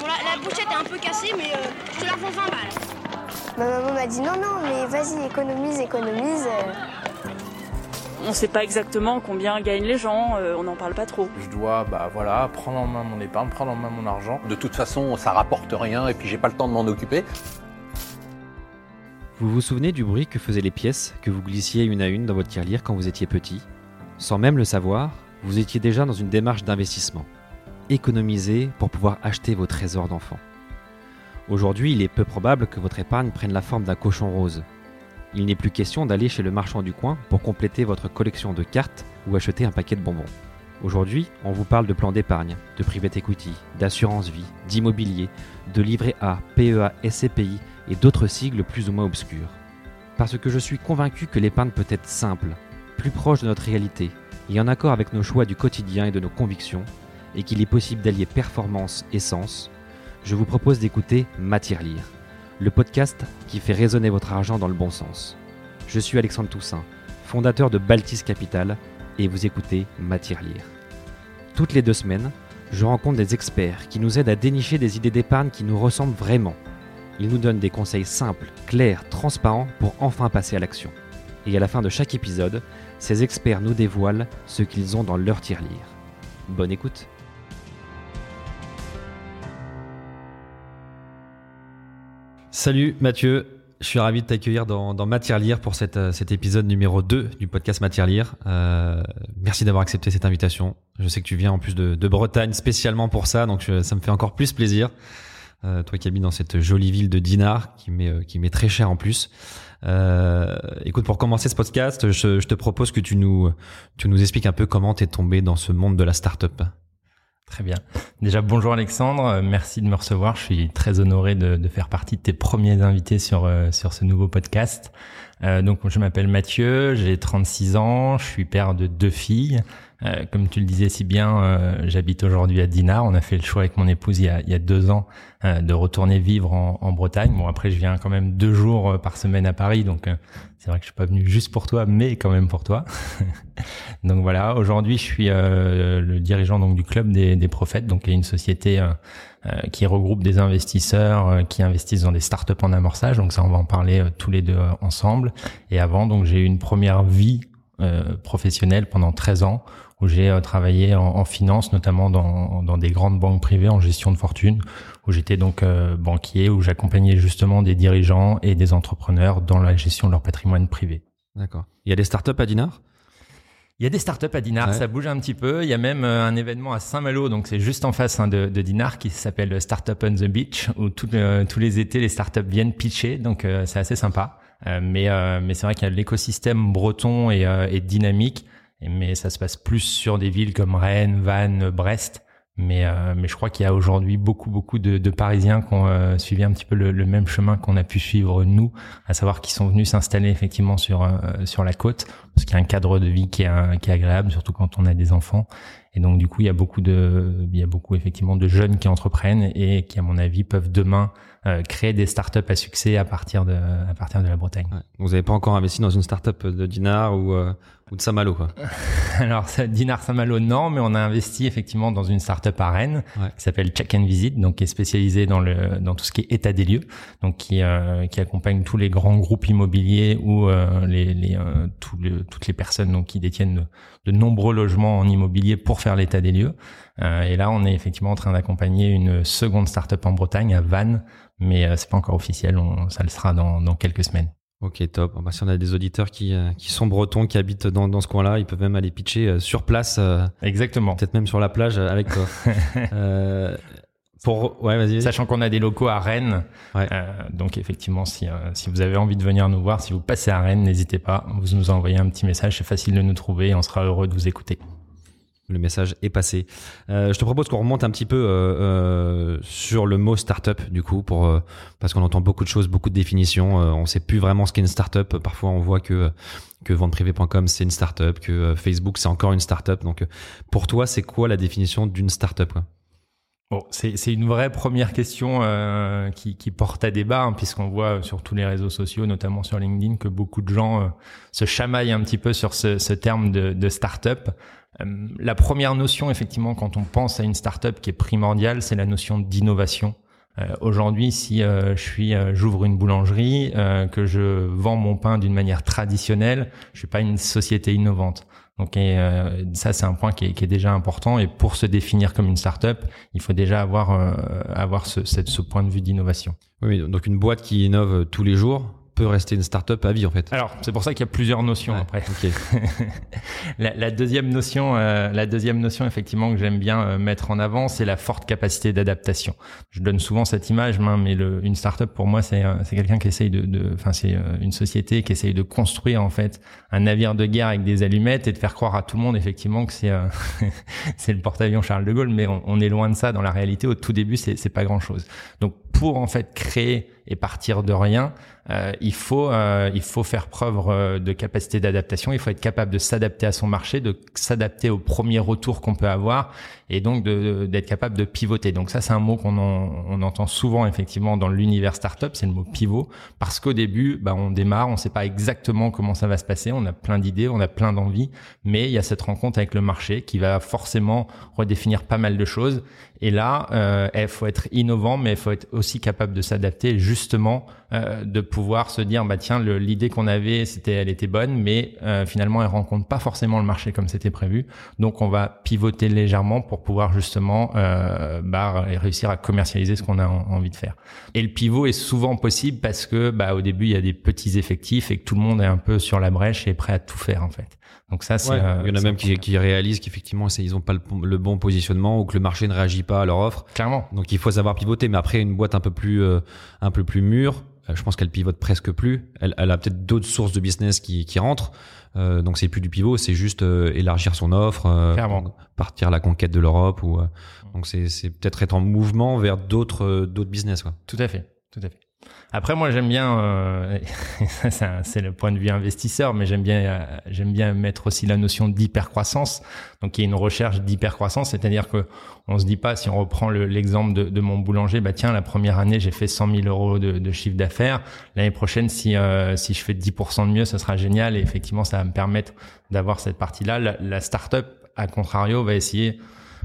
Bon, la, la pochette est un peu cassée, mais euh, je te la revends 20 balles. Ma maman m'a dit non, non, mais vas-y, économise, économise. euh. On ne sait pas exactement combien gagnent les gens, euh, on n'en parle pas trop. Je dois, bah voilà, prendre en main mon épargne, prendre en main mon argent. De toute façon, ça rapporte rien et puis j'ai pas le temps de m'en occuper. Vous vous souvenez du bruit que faisaient les pièces que vous glissiez une à une dans votre tirelire quand vous étiez petit? Sans même le savoir, vous étiez déjà dans une démarche d'investissement. Économiser pour pouvoir acheter vos trésors d'enfant. Aujourd'hui, il est peu probable que votre épargne prenne la forme d'un cochon rose. Il n'est plus question d'aller chez le marchand du coin pour compléter votre collection de cartes ou acheter un paquet de bonbons. Aujourd'hui, on vous parle de plan d'épargne, de private equity, d'assurance vie, d'immobilier, de livret A, PEA, SCPI et d'autres sigles plus ou moins obscurs. Parce que je suis convaincu que l'épargne peut être simple, plus proche de notre réalité et en accord avec nos choix du quotidien et de nos convictions, et qu'il est possible d'allier performance et sens, je vous propose d'écouter Matière Lire, le podcast qui fait résonner votre argent dans le bon sens. Je suis Alexandre Toussaint, fondateur de Baltis Capital, et vous écoutez Matière Lire. Toutes les deux semaines, je rencontre des experts qui nous aident à dénicher des idées d'épargne qui nous ressemblent vraiment. Ils nous donnent des conseils simples, clairs, transparents pour enfin passer à l'action. Et à la fin de chaque épisode, ces experts nous dévoilent ce qu'ils ont dans leur tirelire. Bonne écoute Salut Mathieu, je suis ravi de t'accueillir dans, dans Matière Lire pour euh, cet épisode numéro 2 du podcast Matière Lire. Euh, merci d'avoir accepté cette invitation. Je sais que tu viens en plus de, Bretagne spécialement pour ça, donc ça me fait encore plus plaisir. Euh, toi qui habites dans cette jolie ville de Dinard, qui m'est qui très cher en plus. Écoute, pour commencer ce podcast, je, je te propose que tu nous tu nous expliques un peu comment t'es tombé dans ce monde de la start-up. Très bien. Déjà, bonjour Alexandre, Euh, merci de me recevoir. Je suis très honoré de, faire partie de tes premiers invités sur, euh, sur ce nouveau podcast. Euh, donc, je m'appelle Mathieu, j'ai 36 ans, je suis père de deux filles. Euh, comme tu le disais si bien, euh, j'habite aujourd'hui à Dinard. On a fait le choix avec mon épouse il y a, il y a deux ans euh, de retourner vivre en, en Bretagne. Bon, après, je viens quand même deux jours euh, par semaine à Paris, donc euh, c'est vrai que je suis pas venu juste pour toi, mais quand même pour toi. donc voilà, aujourd'hui, je suis le dirigeant donc du club des, des prophètes, donc une société qui regroupe des investisseurs qui investissent dans des startups en amorçage. Donc ça, on va en parler tous les deux ensemble. Et avant, donc j'ai eu une première vie euh, professionnelle pendant 13 ans où j'ai euh, travaillé en, en finance, notamment dans, dans des grandes banques privées en gestion de fortune, où j'étais donc euh, banquier, où j'accompagnais justement des dirigeants et des entrepreneurs dans la gestion de leur patrimoine privé. D'accord. Il y a des startups à Dinard? Il y a des startups à Dinard, Ouais. ça bouge un petit peu. Il y a même euh, un événement à Saint-Malo, donc c'est juste en face hein, de, de Dinard, qui s'appelle Startup on the Beach, où tout, euh, tous les étés les startups viennent pitcher, donc euh, c'est assez sympa. Euh, mais euh, mais c'est vrai qu'il y a l'écosystème breton et, euh, est dynamique, et- mais ça se passe plus sur des villes comme Rennes, Vannes, Brest. Mais, euh, mais je crois qu'il y a aujourd'hui beaucoup, beaucoup de, de Parisiens qui ont euh, suivi un petit peu le, le même chemin qu'on a pu suivre nous, à savoir qu'ils sont venus s'installer effectivement sur, euh, sur la côte, parce qu'il y a un cadre de vie qui est, euh, qui est agréable, surtout quand on a des enfants. Et donc du coup, il y a beaucoup de, il y a beaucoup effectivement de jeunes qui entreprennent et qui, à mon avis, peuvent demain euh, créer des startups à succès à partir de, à partir de la Bretagne. Ouais. Vous n'avez pas encore investi dans une startup de Dinard ou, euh, ou de Saint-Malo, quoi. Alors, ça, Dinar Saint-Malo, non, mais on a investi effectivement dans une startup à Rennes Ouais. qui s'appelle Check and Visit, donc qui est spécialisée dans le dans tout ce qui est état des lieux, donc qui euh, qui accompagne tous les grands groupes immobiliers ou euh, les les euh, tous le- toutes les personnes donc qui détiennent de, de nombreux logements en immobilier pour faire l'état des lieux. Euh, et là, on est effectivement en train d'accompagner une seconde startup en Bretagne à Vannes, mais euh, c'est pas encore officiel, on, ça le sera dans dans quelques semaines. Ok, top. Bah, si on a des auditeurs qui, euh, qui sont bretons, qui habitent dans, dans ce coin-là, ils peuvent même aller pitcher sur place, euh, Exactement. peut-être même sur la plage avec toi. euh, pour, ouais, vas-y. Sachant qu'on a des locaux à Rennes, Ouais. Euh, donc effectivement, si, si vous avez envie de venir nous voir, si vous passez à Rennes, n'hésitez pas, vous nous envoyez un petit message, c'est facile de nous trouver et on sera heureux de vous écouter. Le message est passé. Euh, je te propose qu'on remonte un petit peu euh, euh, sur le mot startup du coup, pour euh, parce qu'on entend beaucoup de choses, beaucoup de définitions. Euh, on sait plus vraiment ce qu'est une startup. Parfois, on voit que que venteprivé.com c'est une startup, que euh, Facebook c'est encore une startup. Donc, euh, pour toi, c'est quoi la définition d'une startup quoi? Bon, c'est une vraie première question euh, qui, qui, porte à débat, hein, puisqu'on voit sur tous les réseaux sociaux, notamment sur LinkedIn, que beaucoup de gens euh, se chamaillent un petit peu sur ce, ce terme de, de start-up. Euh, la première notion, effectivement, quand on pense à une start-up qui est primordiale, c'est la notion d'innovation. Euh, Aujourd'hui, si je suis, j'ouvre une boulangerie, que je vends mon pain d'une manière traditionnelle, je suis pas une société innovante. Donc euh, ça c'est un point qui est, qui est, déjà important et pour se définir comme une startup, il faut déjà avoir euh, avoir ce, cette, ce point de vue d'innovation. Oui, donc une boîte qui innove tous les jours, peut rester une start-up à vie en fait. Alors c'est pour ça qu'il y a plusieurs notions après. la, la, deuxième notion, euh, la deuxième notion effectivement que j'aime bien euh, mettre en avant, c'est la forte capacité d'adaptation. Je donne souvent cette image, mais le, une start-up pour moi c'est c'est quelqu'un qui essaye de, enfin c'est euh, une société qui essaye de construire en fait un navire de guerre avec des allumettes et de faire croire à tout le monde effectivement que c'est c'est le porte-avions Charles de Gaulle, mais on, on, est loin de ça dans la réalité. Au tout début c'est c'est pas grand chose. Donc pour en fait créer et partir de rien, euh, il faut euh, il faut faire preuve euh, de capacité d'adaptation. Il faut être capable de s'adapter à son marché, de s'adapter aux premiers retours qu'on peut avoir, et donc d'être capable de pivoter. Donc ça, c'est un mot qu'on on entend souvent effectivement dans l'univers startup, c'est le mot pivot, parce qu'au début, bah, on démarre, on ne sait pas exactement comment ça va se passer, on a plein d'idées, on a plein d'envies, mais il y a cette rencontre avec le marché qui va forcément redéfinir pas mal de choses. Et là, euh, il faut être innovant, mais il faut être aussi capable de s'adapter, justement, euh, de pouvoir se dire, bah tiens, l'idée qu'on avait, c'était, elle était bonne, mais euh, finalement, elle rencontre pas forcément le marché comme c'était prévu. Donc, on va pivoter légèrement pour pouvoir justement euh, bah, réussir à commercialiser ce qu'on a envie de faire. Et le pivot est souvent possible parce que, bah, au début, il y a des petits effectifs et que tout le monde est un peu sur la brèche et est prêt à tout faire en fait. Donc ça, c'est. il y en a même qui, qui, réalisent qu'effectivement, ils ont pas le, le, bon positionnement ou que le marché ne réagit pas à leur offre. Clairement. Donc il faut savoir pivoter. Mais après, une boîte un peu plus, euh, un peu plus mûre, euh, je pense qu'elle pivote presque plus. Elle, elle a peut-être d'autres sources de business qui, qui rentrent. Euh, donc c'est plus du pivot, c'est juste euh, élargir son offre, euh, partir à la conquête de l'Europe ou. donc c'est, c'est peut-être être en mouvement vers d'autres, d'autres business. Quoi. Tout à fait, tout à fait. Après, moi, j'aime bien, euh, c'est le point de vue investisseur, mais j'aime bien, j'aime bien mettre aussi la notion d'hypercroissance. Donc, il y a une recherche d'hypercroissance, c'est-à-dire que on se dit pas, si on reprend l'exemple de, mon boulanger, bah tiens, la première année, j'ai fait 100 000 euros de, de chiffre d'affaires. L'année prochaine, si euh, si je fais 10% de mieux, ce sera génial. Et effectivement, ça va me permettre d'avoir cette partie-là. La, la startup, à contrario, va essayer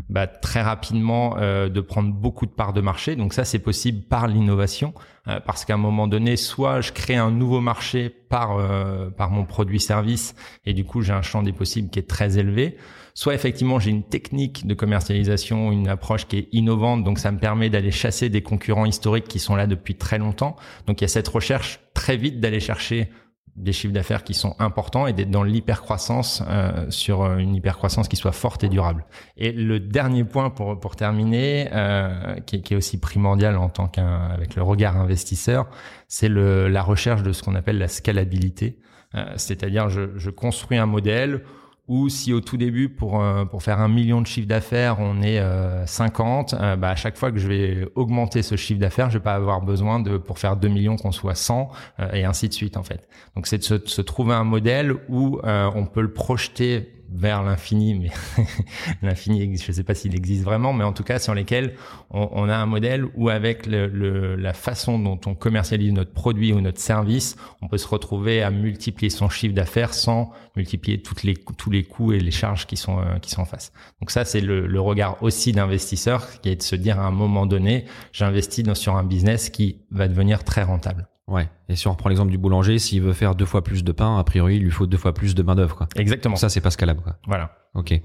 bah, très rapidement euh, de prendre beaucoup de parts de marché. Donc ça, c'est possible par l'innovation, euh, parce qu'à un moment donné, soit je crée un nouveau marché par euh, par mon produit-service, et du coup j'ai un champ des possibles qui est très élevé. Soit effectivement j'ai une technique de commercialisation, une approche qui est innovante, donc ça me permet d'aller chasser des concurrents historiques qui sont là depuis très longtemps. Donc il y a cette recherche très vite d'aller chercher des chiffres d'affaires qui sont importants et d'être dans l'hypercroissance euh, sur euh, une hypercroissance qui soit forte et durable. Et le dernier point pour pour terminer, euh, qui, qui, est aussi primordial en tant qu'un avec le regard investisseur, c'est le la recherche de ce qu'on appelle la scalabilité. Euh, c'est-à-dire je, je construis un modèle ou si au tout début pour euh, pour faire un million de chiffre d'affaires on est 50 euh, euh, bah à chaque fois que je vais augmenter ce chiffre d'affaires je vais pas avoir besoin de pour faire 2 millions qu'on soit 100 et ainsi de suite en fait. Donc c'est de se, se, trouver un modèle où on peut le projeter vers l'infini, mais l'infini, je ne sais pas s'il existe vraiment, mais en tout cas sur lesquels on, a un modèle où avec la façon dont on commercialise notre produit ou notre service, on peut se retrouver à multiplier son chiffre d'affaires sans multiplier toutes les, tous les coûts et les charges qui sont, euh, qui sont en face. Donc ça, c'est le, le regard aussi d'investisseur qui est de se dire à un moment donné, j'investis sur un business qui va devenir très rentable. Ouais. Et si on reprend l'exemple du boulanger, s'il veut faire deux fois plus de pain, a priori, il lui faut deux fois plus de main d'œuvre, quoi. Exactement. ça, c'est pas scalable, quoi. Voilà. Ok.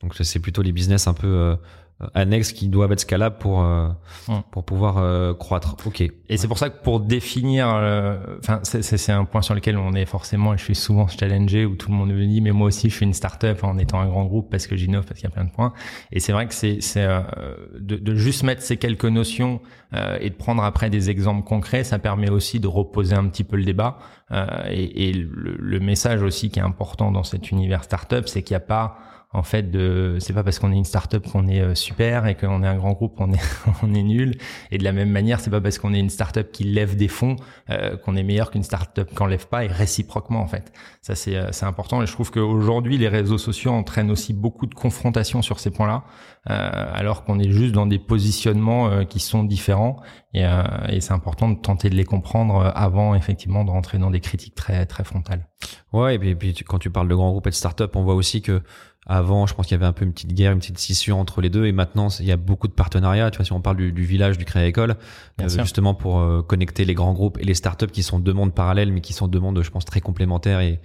Donc c'est plutôt les business un peu euh, annexes qui doivent être scalables pour euh, hum. pour pouvoir euh, croître. Ok. Et c'est pour ça que pour définir, euh, enfin c'est un point sur lequel on est forcément, et je suis souvent challengé où tout le monde me dit mais moi aussi je fais une start-up en étant un grand groupe parce que j'innove parce qu'il y a plein de points. Et c'est vrai que c'est c'est de, de, juste mettre ces quelques notions et de prendre après des exemples concrets, ça permet aussi de reposer un petit peu le débat. et, et le, le, message aussi qui est important dans cet univers start-up, c'est qu'il n'y a pas en fait de c'est pas parce qu'on est une start-up qu'on est euh, super et qu'on est un grand groupe on est on est nul. Et de la même manière c'est pas parce qu'on est une start-up qui lève des fonds euh, qu'on est meilleur qu'une start-up qui lève pas et réciproquement en fait. Ça c'est euh, c'est important. Et je trouve qu'aujourd'hui les réseaux sociaux entraînent aussi beaucoup de confrontations sur ces points-là alors qu'on est juste dans des positionnements qui sont différents. Et, et c'est important de tenter de les comprendre avant effectivement de rentrer dans des critiques très très frontales. Ouais et puis, puis quand tu parles de grands groupes et de start-up on voit aussi que avant, je pense qu'il y avait un peu une petite guerre, une petite scission entre les deux, et maintenant il y a beaucoup de partenariats. Tu vois, si on parle du, du village du Créa École, euh, justement pour euh, connecter les grands groupes et les startups qui sont deux mondes parallèles, mais qui sont deux mondes, je pense, très complémentaires et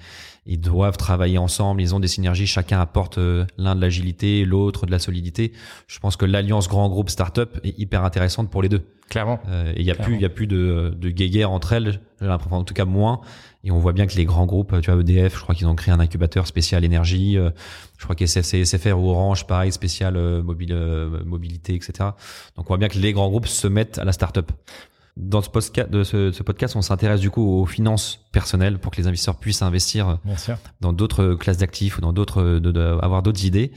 ils doivent travailler ensemble. Ils ont des synergies. Chacun apporte euh, l'un de l'agilité, l'autre de la solidité. Je pense que l'alliance grand groupe startup est hyper intéressante pour les deux. Clairement. et il y a plus, il y a plus de, de guéguerre entre elles. En tout cas moins. Et on voit bien que les grands groupes, tu vois, EDF, je crois qu'ils ont créé un incubateur spécial énergie. Euh, je crois qu'SFC, SFR ou Orange, pareil, spécial euh, mobile, euh, mobilité, etc. Donc on voit bien que les grands groupes se mettent à la start-up. Dans ce podcast, de ce, ce podcast, on s'intéresse du coup aux finances personnelles pour que les investisseurs puissent investir dans d'autres classes d'actifs ou dans d'autres, avoir d'autres idées.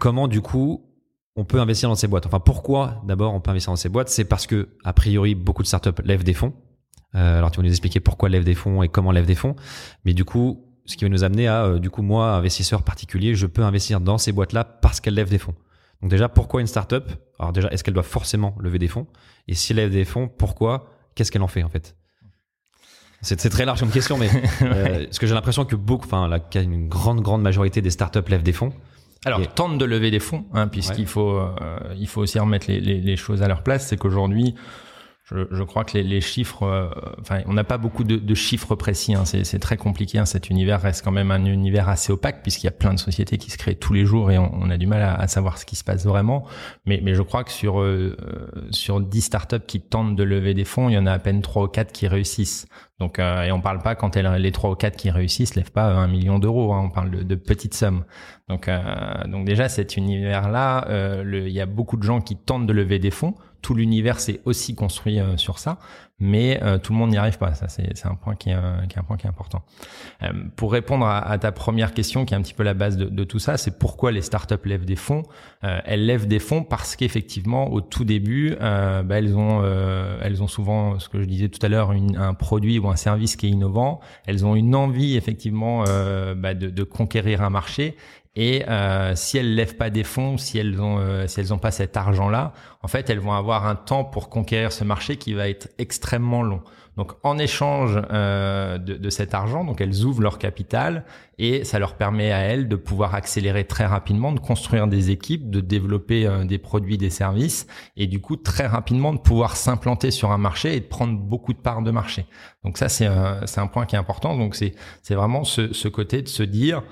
Comment du coup on peut investir dans ces boîtes? Enfin, pourquoi d'abord on peut investir dans ces boîtes? C'est parce que a priori beaucoup de startups lèvent des fonds euh, alors tu vas nous expliquer pourquoi lève des fonds et comment lève des fonds. Mais du coup, ce qui va nous amener à, euh, du coup, moi, investisseur particulier, je peux investir dans ces boîtes-là parce qu'elles lèvent des fonds. Donc déjà, pourquoi une startup? Alors déjà, est-ce qu'elle doit forcément lever des fonds? Et si elle lève des fonds, pourquoi? Qu'est-ce qu'elle en fait en fait? C'est, très large comme question, mais euh, ce que j'ai l'impression que beaucoup, enfin, une grande grande majorité des startups lèvent des fonds. Alors, tente de lever des fonds, hein, puisqu'il faut, il faut aussi remettre les, les, les choses à leur place. C'est qu'aujourd'hui, je, crois que les, les chiffres, euh, enfin, on n'a pas beaucoup de, de, chiffres précis. Hein, c'est très compliqué. Hein, cet univers reste quand même un univers assez opaque puisqu'il y a plein de sociétés qui se créent tous les jours et on, on a du mal à, à, savoir ce qui se passe vraiment. Mais, mais je crois que sur euh, sur 10 startups qui tentent de lever des fonds, il y en a à peine trois ou quatre qui réussissent. Donc, euh, et on parle pas quand les trois ou quatre qui réussissent lèvent pas un million d'euros. Hein, on parle de, de, petites sommes. Donc, donc déjà cet univers-là, il y a beaucoup de gens qui tentent de lever des fonds tout l'univers s'est aussi construit euh, sur ça, mais euh, tout le monde n'y arrive pas. Ça, c'est un point qui est, qui est, un point qui est important. Euh, pour répondre à, à, ta première question, qui est un petit peu la base de, de tout ça, c'est pourquoi les startups lèvent des fonds? elles lèvent des fonds parce qu'effectivement, au tout début, bah, elles ont, elles ont souvent, ce que je disais tout à l'heure, un produit ou un service qui est innovant. Elles ont une envie effectivement bah, de, de conquérir un marché et euh, si elles lèvent pas des fonds, si elles ont euh, si elles ont pas cet argent-là, en fait, elles vont avoir un temps pour conquérir ce marché qui va être extrêmement long. Donc, en échange euh, de, de, cet argent, donc elles ouvrent leur capital et ça leur permet à elles de pouvoir accélérer très rapidement, de construire des équipes, de développer euh, des produits, des services et du coup très rapidement de pouvoir s'implanter sur un marché et de prendre beaucoup de parts de marché. Donc ça, c'est c'est un point qui est important. Donc c'est c'est vraiment ce, ce côté de se dire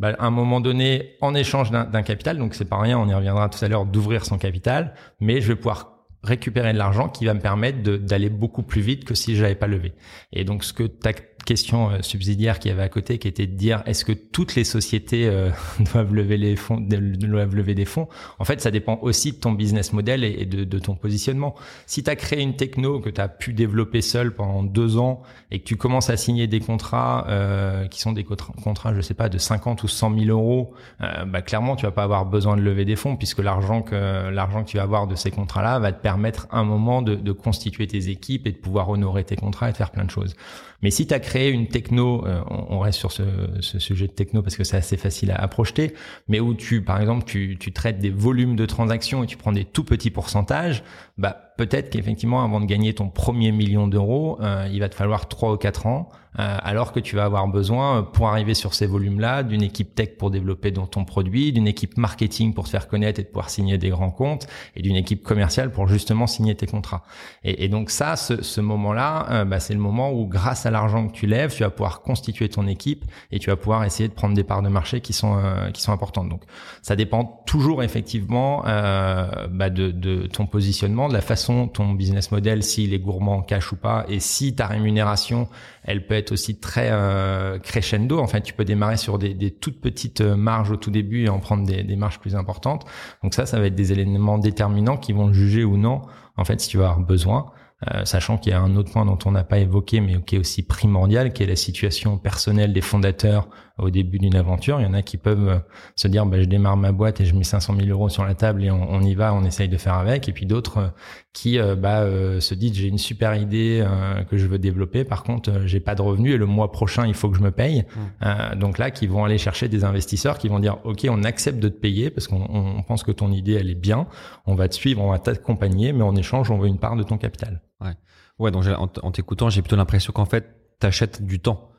bah, à un moment donné, en échange d'un capital, donc c'est pas rien, on y reviendra tout à l'heure, d'ouvrir son capital, mais je vais pouvoir récupérer de l'argent qui va me permettre d'aller beaucoup plus vite que si j'avais pas levé. Et donc ce que ta question euh, subsidiaire qui avait à côté, qui était de dire est-ce que toutes les sociétés euh, doivent lever les fonds, doivent lever des fonds? En fait, ça dépend aussi de ton business model et, de, de, ton positionnement. Si tu as créé une techno que tu as pu développer seul pendant deux ans et que tu commences à signer des contrats euh, qui sont des contrats, je sais pas, de 50 ou 100 000 euros, euh, bah clairement tu vas pas avoir besoin de lever des fonds puisque l'argent que l'argent que tu vas avoir de ces contrats-là va te permettre un moment de, de, constituer tes équipes et de pouvoir honorer tes contrats et de faire plein de choses. Mais si tu as créé une techno, euh, on, reste sur ce, sujet de techno parce que c'est assez facile à, à, projeter, mais où tu, par exemple, tu, tu traites des volumes de transactions et tu prends des tout petits pourcentages, bah peut-être qu'effectivement, avant de gagner ton premier million d'euros, euh, il va te falloir trois ou quatre ans, euh, alors que tu vas avoir besoin, euh, pour arriver sur ces volumes-là, d'une équipe tech pour développer ton produit, d'une équipe marketing pour te faire connaître et de pouvoir signer des grands comptes, et d'une équipe commerciale pour justement signer tes contrats. Et, donc ça, ce, ce moment-là, bah, c'est le moment où, grâce à l'argent que tu lèves, tu vas pouvoir constituer ton équipe et tu vas pouvoir essayer de prendre des parts de marché qui sont qui sont importantes. Donc ça dépend toujours effectivement bah, de, de ton positionnement, de la façon ton business model, s'il est gourmand en cash ou pas, et si ta rémunération, elle peut être aussi très euh, crescendo. En fait, tu peux démarrer sur des, des, toutes petites euh, marges au tout début et en prendre des, des, marges plus importantes. Donc ça, ça va être des éléments déterminants qui vont juger ou non, en fait, si tu vas avoir besoin. Euh, sachant qu'il y a un autre point dont on n'a pas évoqué, mais qui est aussi primordial, qui est la situation personnelle des fondateurs au début d'une aventure. Il y en a qui peuvent euh, se dire, bah, je démarre ma boîte et je mets 500 000 euros sur la table et on, on y va, on essaye de faire avec. Et puis d'autres euh, qui bah, se disent, j'ai une super idée que je veux développer. Par contre, j'ai pas de revenus et le mois prochain, il faut que je me paye. Mmh. donc là, qui vont aller chercher des investisseurs qui vont dire, OK, on accepte de te payer parce qu'on on pense que ton idée, elle est bien. On va te suivre, on va t'accompagner, mais en échange, on veut une part de ton capital. Ouais. Ouais, donc en, en t'écoutant, j'ai plutôt l'impression qu'en fait, t'achètes du temps.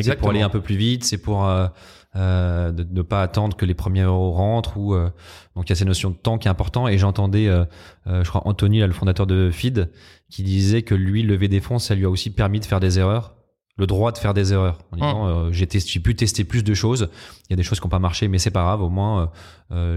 C'est pour aller un peu plus vite, c'est pour euh, euh, de ne pas attendre que les premiers euros rentrent. Ou euh, donc il y a cette notion de temps qui est important. Et j'entendais, euh, euh, je crois Anthony, le fondateur de Feed, qui disait que lui lever des fonds, ça lui a aussi permis de faire des erreurs, le droit de faire des erreurs. En disant, hum. j'ai j'ai pu tester plus de choses. Il y a des choses qui n'ont pas marché, mais c'est pas grave. Au moins,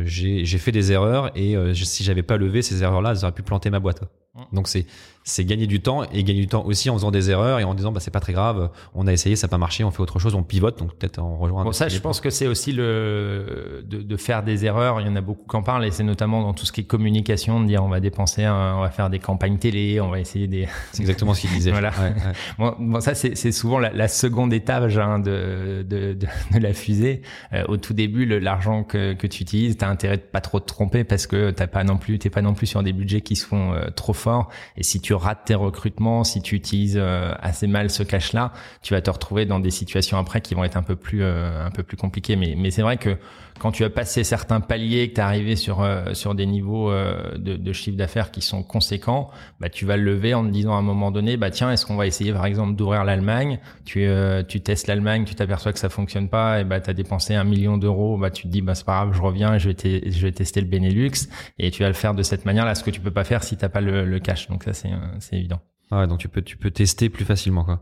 j'ai fait des erreurs et si j'avais pas levé ces erreurs-là, elles auraient pu planter ma boîte. Hum. Donc c'est c'est gagner du temps et gagner du temps aussi en faisant des erreurs et en disant bah c'est pas très grave, on a essayé, ça n'a pas marché, on fait autre chose, on pivote, donc peut-être on rejoint. Bon ça, je pense que c'est aussi le de, de, faire des erreurs. Il y en a beaucoup qui en parlent et c'est notamment dans tout ce qui est communication, de dire on va dépenser, on va faire des campagnes télé, on va essayer des. C'est exactement ce qu'il disait. voilà. Ouais, ouais. Bon, ça c'est souvent la, la, seconde étage hein, de, de, de, de, la fusée. Euh, au tout début, l'argent que, que tu utilises, t'as intérêt de pas trop te tromper parce que t'as pas non plus, t'es pas non plus sur des budgets qui se font euh, trop forts. Et si tu rates tes recrutements si tu utilises euh, assez mal ce cache-là, tu vas te retrouver dans des situations après qui vont être un peu plus euh, un peu plus compliquées. Mais c'est vrai que quand tu as passé certains paliers, que tu es arrivé sur euh, sur des niveaux de, de chiffre d'affaires qui sont conséquents, bah tu vas le lever en te disant à un moment donné, bah tiens, est-ce qu'on va essayer par exemple d'ouvrir l'Allemagne? Tu tu testes l'Allemagne, tu t'aperçois que ça fonctionne pas, et bah tu as dépensé un million d'euros, bah tu te dis bah c'est pas grave, je reviens je vais je vais tester le Benelux et tu vas le faire de cette manière-là, ce que tu peux pas faire si t'as pas le, le cash. Donc ça c'est c'est évident. Ouais, donc tu peux tu peux tester plus facilement quoi.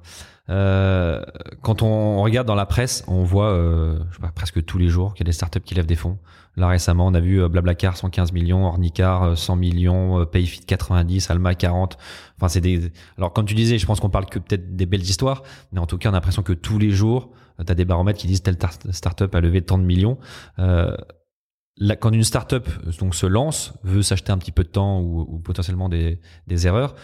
Euh, quand on regarde dans la presse, on voit euh, je sais pas, presque tous les jours qu'il y a des startups qui lèvent des fonds. Là récemment, on a vu euh, Blablacar 115 millions, Ornicar 100 euh, millions, euh, Payfit 90, Alma 40. Enfin c'est des alors quand tu disais, je pense qu'on parle que peut-être des belles histoires, mais en tout cas, on a l'impression que tous les jours, tu as des baromètres qui disent telle startup a levé tant de millions. Euh, quand une startup donc se lance, veut s'acheter un petit peu de temps ou, ou potentiellement des, des erreurs,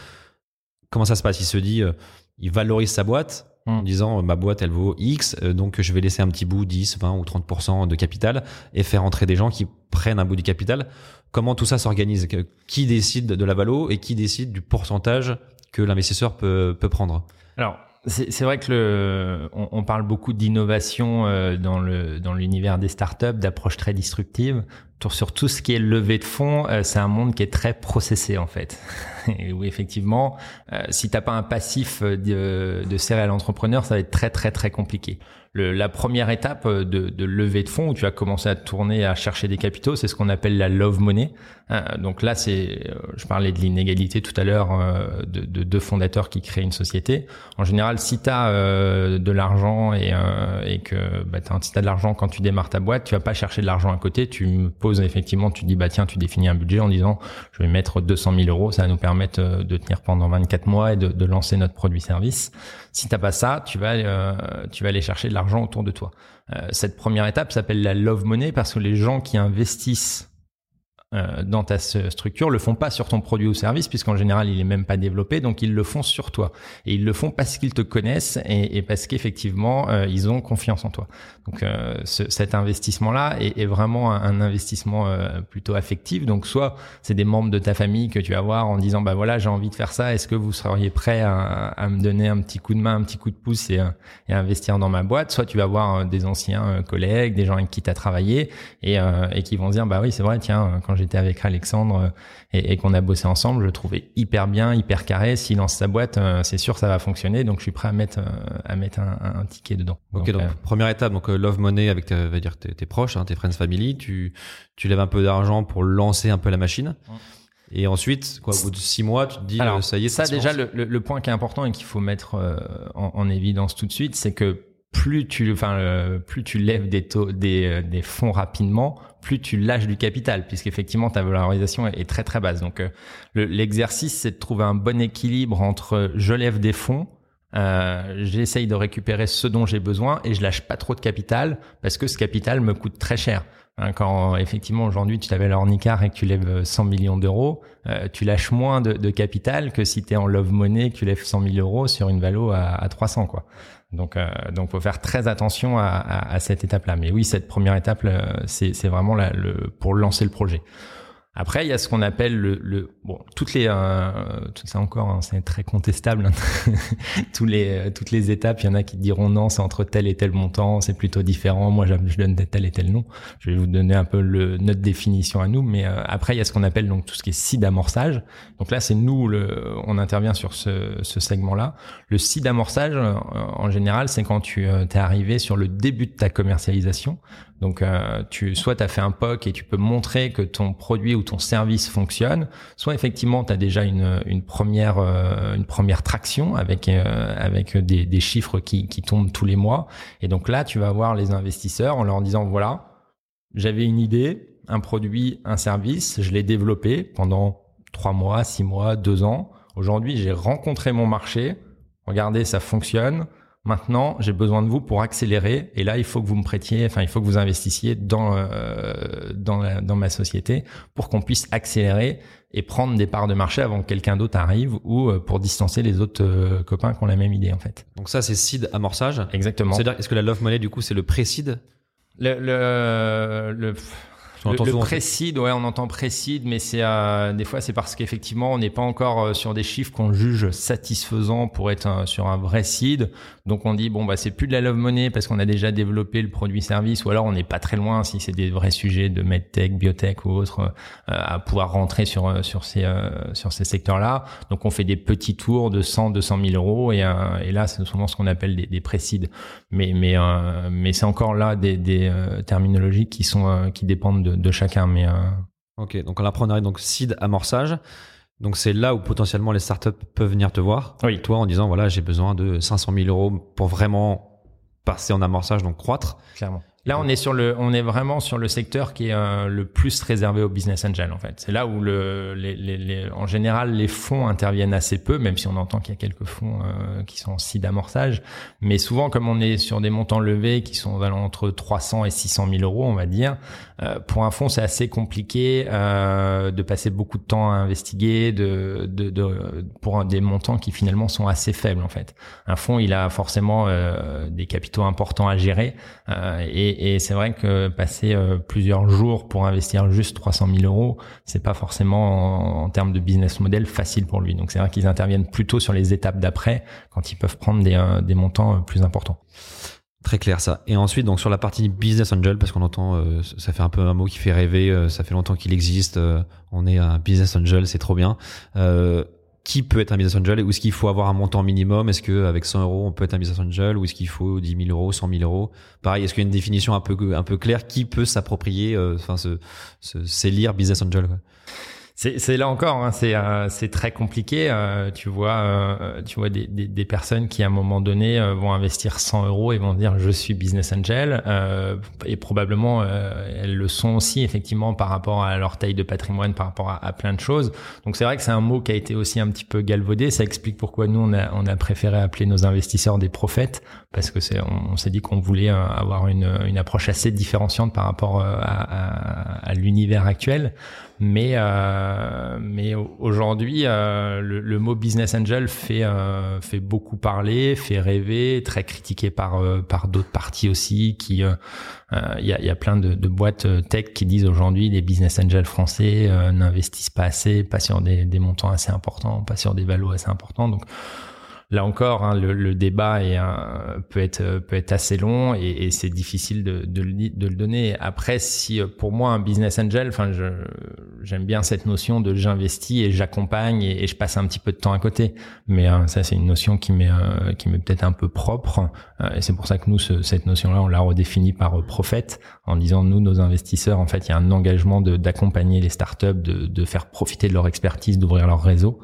comment ça se passe? Il se dit, euh, il valorise sa boîte en hmm. disant euh, ma boîte elle vaut X, euh, donc je vais laisser un petit bout 10, 20 ou 30% de capital et faire entrer des gens qui prennent un bout du capital. Comment tout ça s'organise? Qui décide de la valo et qui décide du pourcentage que l'investisseur peut, peut prendre? Alors, c'est vrai que le, on, on parle beaucoup d'innovation dans le dans l'univers des startups, d'approches très disruptives sur tout ce qui est levée de fonds, euh, c'est un monde qui est très processé en fait. Et effectivement, euh, si t'as pas un passif euh, de, de serial entrepreneur, ça va être très très très compliqué le, la première étape euh, de, de levée de fonds où tu as commencé à tourner, à chercher des capitaux, c'est ce qu'on appelle la love money. Euh, donc là, c'est, euh, je parlais de l'inégalité tout à l'heure de, de, deux fondateurs qui créent une société. En général, si tu as de l'argent et, et que bah, si tu as de l'argent quand tu démarres ta boîte, tu vas pas chercher de l'argent à côté. Tu me poses effectivement, tu dis bah tiens, tu définis un budget en disant je vais mettre 200 000 euros, ça va nous permettre de tenir pendant 24 mois et de, de lancer notre produit-service. Si t'as pas ça, tu vas euh, tu vas aller chercher de l'argent autour de toi. Euh, cette première étape s'appelle la love money parce que les gens qui investissent euh, dans ta structure le font pas sur ton produit ou service puisqu'en général il est même pas développé donc ils le font sur toi. Et ils le font parce qu'ils te connaissent et, et parce qu'effectivement euh, ils ont confiance en toi. Donc euh, ce, cet investissement là est, est vraiment un, investissement euh, plutôt affectif. Donc soit c'est des membres de ta famille que tu vas voir en disant bah voilà j'ai envie de faire ça. Est-ce que vous seriez prêt à, à, me donner un petit coup de main un petit coup de pouce et, et investir dans ma boîte? Soit tu vas voir des anciens collègues des gens avec qui tu as travaillé et, et qui vont dire bah oui c'est vrai tiens quand j'étais avec Alexandre euh, et, qu'on a bossé ensemble, je le trouvais hyper bien, hyper carré. S'il lance sa boîte, euh, c'est sûr ça va fonctionner. Donc je suis prêt à mettre euh, à mettre un, ticket dedans. Ok, donc, première étape, donc Love Money avec tes, va dire tes, proches, hein, tes friends family, tu tu lèves un peu d'argent pour lancer un peu la machine. Et ensuite, quoi, au bout de six mois, tu te dis, ça y est, ça, déjà, le, le, point qui est important et qu'il faut mettre en, en, évidence tout de suite, c'est que plus tu, enfin, euh, plus tu lèves des taux, des, des fonds rapidement, plus tu lâches du capital, puisqu'effectivement ta valorisation est, très très basse. Donc euh, l'exercice, c'est de trouver un bon équilibre entre je lève des fonds, euh, j'essaye de récupérer ce dont j'ai besoin et je lâche pas trop de capital parce que ce capital me coûte très cher. Hein, quand effectivement aujourd'hui tu t'avais l'ornicar et que tu lèves 100 millions d'euros, euh, tu lâches moins de, de, capital que si tu es en love money que tu lèves 100 000 euros sur une valo à, à 300 quoi. Donc euh, donc faut faire très attention à, à, à cette étape là. Mais oui cette première étape c'est c'est vraiment la, le pour lancer le projet. Après, il y a ce qu'on appelle le, le, bon, toutes les, euh, tout ça encore, hein, c'est très contestable. Hein. Tous les, euh, toutes les étapes, il y en a qui diront non, c'est entre tel et tel montant, c'est plutôt différent. Moi, je donne tel et tel nom. Je vais vous donner un peu le, notre définition à nous, mais euh, après, il y a ce qu'on appelle donc tout ce qui est seed amorçage. Donc là, c'est nous, le, on intervient sur ce, ce segment-là. Le seed amorçage, euh, en général, c'est quand tu es arrivé sur le début de ta commercialisation. Donc, euh, tu, soit tu as fait un POC et tu peux montrer que ton produit ou ton service fonctionne, soit effectivement tu as déjà une, une première euh, une première traction avec euh, avec des, des chiffres qui, qui tombent tous les mois. Et donc là, tu vas voir les investisseurs en leur disant voilà, j'avais une idée, un produit, un service, je l'ai développé pendant trois mois, six mois, deux ans. Aujourd'hui, j'ai rencontré mon marché. Regardez, ça fonctionne. Maintenant, j'ai besoin de vous pour accélérer. Et là, il faut que vous me prêtiez, enfin, il faut que vous investissiez dans euh, dans, dans ma société pour qu'on puisse accélérer et prendre des parts de marché avant que quelqu'un d'autre arrive ou euh, pour distancer les autres euh, copains qui ont la même idée en fait. Donc ça, c'est seed amorçage. Exactement. C'est-à-dire, est-ce que la love money du coup, c'est le pré-seed? Le, le, le le, le précide, ouais, on entend précide, mais c'est euh, des fois c'est parce qu'effectivement on n'est pas encore euh, sur des chiffres qu'on juge satisfaisants pour être sur un vrai seed. Donc on dit bon bah c'est plus de la love money parce qu'on a déjà développé le produit service, ou alors on n'est pas très loin si c'est des vrais sujets de medtech, biotech ou autre euh, à pouvoir rentrer sur sur ces sur ces secteurs-là. Donc on fait des petits tours de 100, 200 000 euros et, et là c'est souvent ce qu'on appelle des, des précides. Mais mais mais c'est encore là des, des terminologies qui sont qui dépendent de de, chacun. Mais euh, ok, donc on apprendrait donc seed amorçage. Donc c'est là où potentiellement les startups peuvent venir te voir. Oui. Toi en disant voilà j'ai besoin de 500 000 euros pour vraiment passer en amorçage donc croître. Clairement. Là, on est sur le, on est vraiment sur le secteur qui est euh, le plus réservé au business angel en fait. C'est là où le, les, les, les, en général, les fonds interviennent assez peu, même si on entend qu'il y a quelques fonds euh, qui sont si d'amorçage. Mais souvent, comme on est sur des montants levés qui sont entre 300 et 600 000 euros, on va dire, euh, pour un fonds, c'est assez compliqué de passer beaucoup de temps à investiguer, de, de, de, pour des montants qui finalement sont assez faibles en fait. Un fonds, il a forcément des capitaux importants à gérer et et, c'est vrai que passer euh, plusieurs jours pour investir juste 300 000 euros, c'est pas forcément en, termes de business model facile pour lui. Donc c'est vrai qu'ils interviennent plutôt sur les étapes d'après quand ils peuvent prendre des, euh, des montants euh, plus importants. Très clair ça. Et ensuite, donc sur la partie business angel, parce qu'on entend, ça fait un peu un mot qui fait rêver. ça fait longtemps qu'il existe. on est un business angel, c'est trop bien qui peut être un business angel ou est-ce qu'il faut avoir un montant minimum? Est-ce qu'avec 100 euros on peut être un business angel ou est-ce qu'il faut 10 000 euros, 100 000 euros? Pareil, est-ce qu'il y a une définition un peu un peu claire Qui peut s'approprier, euh, enfin se, se, s'élire business angel quoi? C'est là encore, hein, c'est euh, très compliqué. Euh, tu vois, euh, tu vois des, des, des, personnes qui à un moment donné vont investir 100 euros et vont dire je suis business angel et probablement elles le sont aussi effectivement par rapport à leur taille de patrimoine, par rapport à, plein de choses. Donc c'est vrai que c'est un mot qui a été aussi un petit peu galvaudé. Ça explique pourquoi nous on a on a préféré appeler nos investisseurs des prophètes parce que c'est on, s'est dit qu'on voulait avoir une une approche assez différenciante par rapport à, à, à l'univers actuel. Mais euh, mais aujourd'hui, euh, le, le, mot business angel fait euh, fait beaucoup parler, fait rêver, très critiqué par euh, par d'autres parties aussi. Qui euh, il y a, y, a, plein de, de, boîtes tech qui disent aujourd'hui les business angels français n'investissent pas assez, pas sur des, des montants assez importants, pas sur des valos assez importants. Donc là encore, hein, le, le, débat est, peut être peut être assez long et, et c'est difficile de, de, le, de, le, donner. Après, si pour moi un business angel, enfin, j'aime bien cette notion de j'investis et j'accompagne et, et, je passe un petit peu de temps à côté. Mais euh, ça, c'est une notion qui m'est euh, peut-être un peu propre euh, et c'est pour ça que nous, ce, cette notion-là, on l'a redéfinie par prophète en disant nous, nos investisseurs, en fait, il y a un engagement d'accompagner les startups, de, de faire profiter de leur expertise, d'ouvrir leur réseau.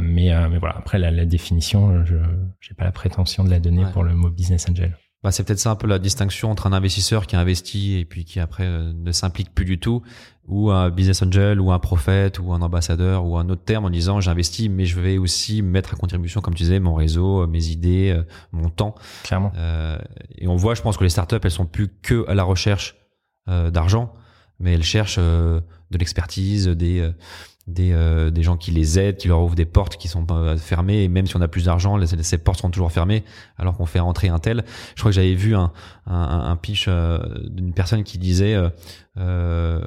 mais mais voilà, après la, la définition je n'ai pas la prétention de la donner pour le mot business angel. Bah, c'est peut-être ça un peu la distinction entre un investisseur qui investit et puis qui après euh, ne s'implique plus du tout, ou un business angel, ou un prophète, ou un ambassadeur, ou un autre terme en disant j'investis, mais je vais aussi mettre à contribution, comme tu disais, mon réseau, euh, mes idées, euh, mon temps. Clairement. Euh, et on voit, je pense que les startups, elles sont plus que à la recherche euh, d'argent, mais elles cherchent de l'expertise, des des, euh, des gens qui les aident, qui leur ouvrent des portes qui sont fermées, et même si on a plus d'argent, ces portes sont toujours fermées, alors qu'on fait rentrer un tel. Je crois que j'avais vu un, un, un pitch euh, d'une personne qui disait euh, euh,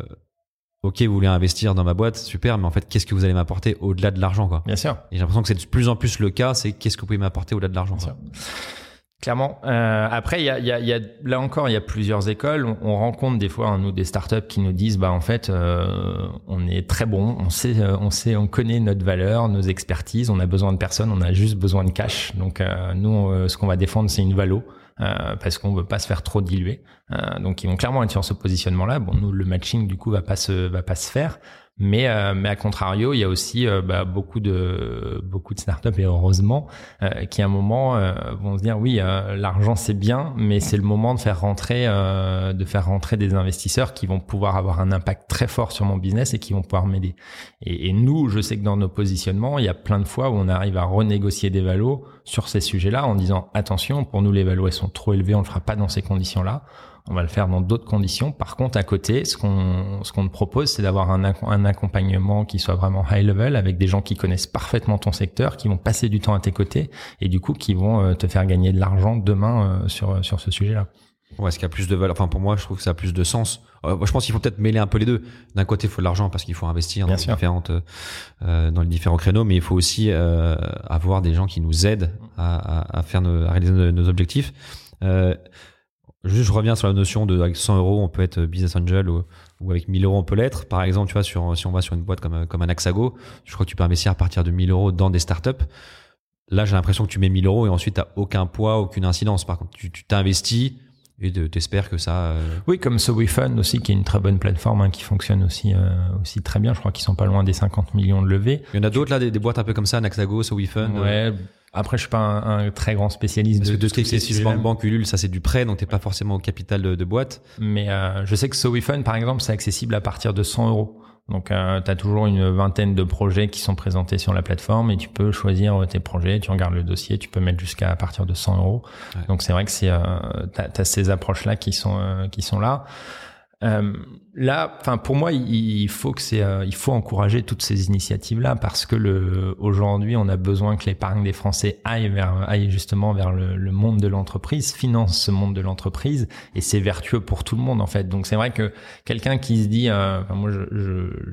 Ok, vous voulez investir dans ma boîte, super, mais en fait, qu'est-ce que vous allez m'apporter au-delà de l'argent quoi? Bien sûr. Et j'ai l'impression que c'est de plus en plus le cas, c'est qu'est-ce que vous pouvez m'apporter au-delà de l'argent. Clairement. Euh, après, il y a, y, a, y a, là encore, il y a plusieurs écoles. On, on rencontre des fois, hein, nous, des startups qui nous disent, bah en fait, euh, on est très bon, on sait, euh, on sait, on connaît notre valeur, nos expertises, on a besoin de personne, on a juste besoin de cash. Donc, euh, nous, euh, ce qu'on va défendre, c'est une valo. euh, parce qu'on veut pas se faire trop diluer. Euh, donc ils vont clairement être sur ce positionnement-là. Bon, nous le matching du coup va pas se va pas se faire, mais euh, mais à contrario, il y a aussi euh, bah, beaucoup de beaucoup de startups et heureusement euh, qui à un moment euh, vont se dire oui euh, l'argent c'est bien, mais c'est le moment de faire rentrer de faire rentrer des investisseurs qui vont pouvoir avoir un impact très fort sur mon business et qui vont pouvoir m'aider. Et, et nous, je sais que dans nos positionnements, il y a plein de fois où on arrive à renégocier des valos sur ces sujets-là en disant attention, pour nous les valos elles sont trop élevées, on le fera pas dans ces conditions-là. On va le faire dans d'autres conditions. Par contre, à côté, ce qu'on ce qu'on te propose, c'est d'avoir un, un accompagnement qui soit vraiment high level avec des gens qui connaissent parfaitement ton secteur, qui vont passer du temps à tes côtés et du coup qui vont euh, te faire gagner de l'argent demain euh, sur sur ce sujet-là. Ouais, est-ce qu'il y a plus de valeur? Enfin, pour moi, je trouve que ça a plus de sens. Euh, moi, je pense qu'il faut peut-être mêler un peu les deux. D'un côté, il faut de l'argent parce qu'il faut investir Bien dans les, sûr. différentes, euh, dans les différents créneaux, mais il faut aussi euh, avoir des gens qui nous aident à, à, à faire nos, à réaliser nos, nos objectifs. Juste, je reviens sur la notion de avec 100 euros, on peut être business angel ou, ou avec 1000 euros, on peut l'être. Par exemple, tu vois, sur, si on va sur une boîte comme, comme un Axago, je crois que tu peux investir à partir de 1000 euros dans des startups. Là, j'ai l'impression que tu mets 1000 euros et ensuite, tu aucun poids, aucune incidence. Par contre, tu t'investis et t'espères que ça. euh, Oui, comme SoWeFund aussi, qui est une très bonne plateforme hein, qui fonctionne aussi euh, aussi très bien. Je crois qu'ils sont pas loin des 50 millions de levées. Il y en a d'autres là, des, des boîtes un peu comme ça, Naxago, SoWeFund. euh, Ouais. Après, je suis pas un, un très grand spécialiste Parce de, que de ce qui est Bank Ulule, ça c'est du prêt, donc t'es pas forcément au capital de, de boîte. Mais euh, je sais que SoWeFund, par exemple, c'est accessible à partir de 100 euros. Donc, euh, tu as toujours une vingtaine de projets qui sont présentés sur la plateforme et tu peux choisir euh, tes projets, tu regardes le dossier, tu peux mettre jusqu'à à partir de 100 euros. Ouais. Donc, c'est vrai que c'est, euh, t'as, t'as ces approches-là qui sont euh, qui sont là. Euh, là, enfin pour moi, il, faut que c'est, euh, il faut encourager toutes ces initiatives-là parce que le, aujourd'hui, on a besoin que l'épargne des Français aille vers, aille justement vers le, monde de l'entreprise, finance ce monde de l'entreprise et c'est vertueux pour tout le monde en fait. Donc c'est vrai que quelqu'un qui se dit, euh, moi je,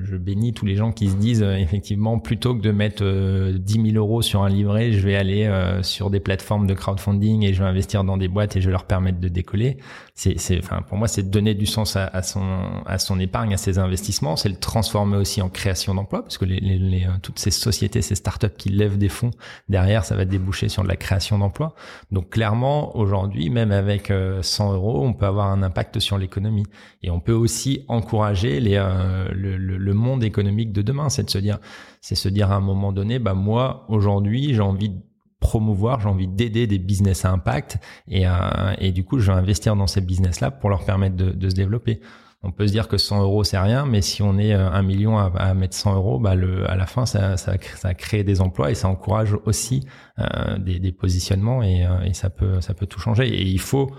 je, bénis tous les gens qui se disent effectivement plutôt que de mettre euh, 10 000 euros sur un livret, je vais aller sur des plateformes de crowdfunding et je vais investir dans des boîtes et je vais leur permettre de décoller. C'est, c'est, enfin pour moi c'est donner du sens à, à son à son épargne, à ses investissements, c'est le transformer aussi en création d'emplois parce que les, les, les, euh, toutes ces sociétés, ces startups qui lèvent des fonds derrière, ça va déboucher sur de la création d'emplois. Donc clairement, aujourd'hui, même avec euh, 100 euros, on peut avoir un impact sur l'économie. Et on peut aussi encourager les, euh, le, le, le monde économique de demain. C'est de se dire, c'est se dire à un moment donné, bah moi, aujourd'hui, j'ai envie promouvoir, j'ai envie d'aider des business à impact et, euh, et du coup, je vais investir dans ces business-là pour leur permettre de, de se développer. On peut se dire que 100 euros c'est rien, mais si on est euh, un million à, à mettre 100 euros, bah le, à la fin ça, ça, ça crée des emplois et ça encourage aussi euh, des, des positionnements et, euh, et ça peut ça peut tout changer. Et il faut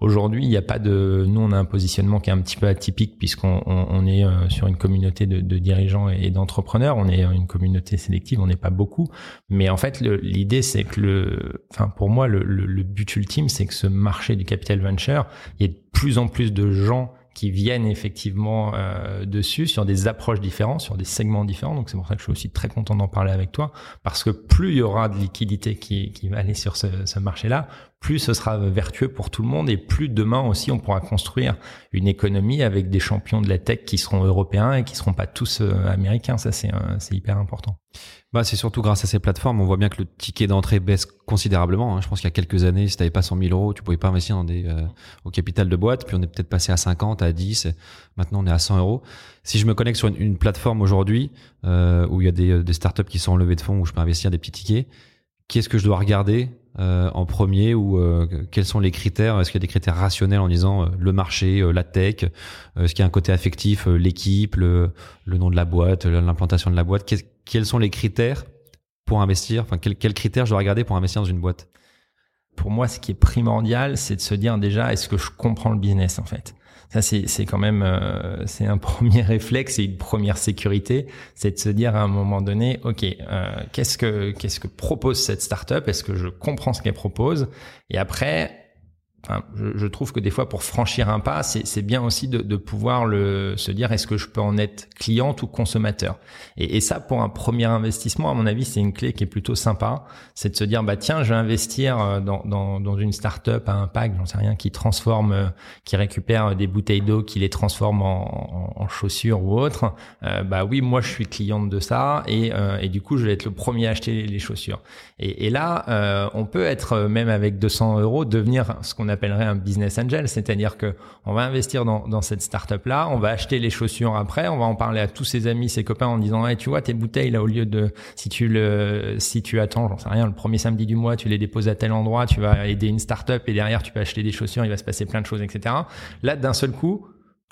Aujourd'hui, il n'y a pas de. Nous, on a un positionnement qui est un petit peu atypique puisqu'on on, on est euh, sur une communauté de, de dirigeants et d'entrepreneurs. On est une communauté sélective, on n'est pas beaucoup. Mais en fait, l'idée, c'est que le. Enfin, pour moi, le, le, le but ultime, c'est que ce marché du capital venture, il y ait de plus en plus de gens qui viennent effectivement euh, dessus sur des approches différentes, sur des segments différents. Donc c'est pour ça que je suis aussi très content d'en parler avec toi, parce que plus il y aura de liquidité qui, qui va aller sur ce, ce marché-là, plus ce sera vertueux pour tout le monde et plus demain aussi on pourra construire une économie avec des champions de la tech qui seront européens et qui seront pas tous euh, américains. Ça c'est euh, c'est hyper important. Bah, c'est surtout grâce à ces plateformes, on voit bien que le ticket d'entrée baisse considérablement. hein. Je pense qu'il y a quelques années, si t'avais pas 100 000 euros, tu pouvais pas investir dans des, euh, au capital de boîte. Puis on est peut-être passé à 50, à 10. et Maintenant, on est à 100 euros. Si je me connecte sur une, plateforme aujourd'hui euh, où il y a des, des startups qui sont en levée de fonds où je peux investir des petits tickets, qu'est-ce que je dois regarder euh, en premier ou euh, quels sont les critères? Est-ce qu'il y a des critères rationnels en disant euh, le marché, euh, la tech? Euh, Est-ce qu'il y a un côté affectif, l'équipe, le, le nom de la boîte, l'implantation de la boîte? Quels sont les critères pour investir? Enfin, quels, quels critères je dois regarder pour investir dans une boîte? Pour moi, ce qui est primordial, c'est de se dire déjà est-ce que je comprends le business en fait? Ça, c'est, quand même, euh, c'est un premier réflexe et une première sécurité, c'est de se dire à un moment donné, ok, euh, qu'est-ce que qu'est-ce que propose cette startup? Est-ce que je comprends ce qu'elle propose? Et après, Je, je, trouve que des fois, pour franchir un pas, c'est bien aussi de, de, pouvoir le, se dire est-ce que je peux en être client ou consommateur? Et, et, ça, pour un premier investissement, à mon avis, c'est une clé qui est plutôt sympa. C'est de se dire bah tiens, je vais investir euh, dans, dans, dans une startup à impact, j'en sais rien, qui transforme, euh, qui récupère des bouteilles d'eau, qui les transforme en, en, chaussures ou autre. Euh, bah oui, moi, je suis cliente de ça et, euh, et du coup, je vais être le premier à acheter les, chaussures. Et, et là, euh, on peut être même avec 200 euros devenir ce qu'on appellerait un business angel, c'est-à-dire que on va investir dans, dans cette startup là, on va acheter les chaussures après, on va en parler à tous ses amis, ses copains en disant hey, tu vois tes bouteilles là au lieu de si tu le si tu attends, j'en sais rien, le premier samedi du mois, tu les déposes à tel endroit, tu vas aider une startup et derrière tu peux acheter des chaussures, il va se passer plein de choses, etc. Là d'un seul coup,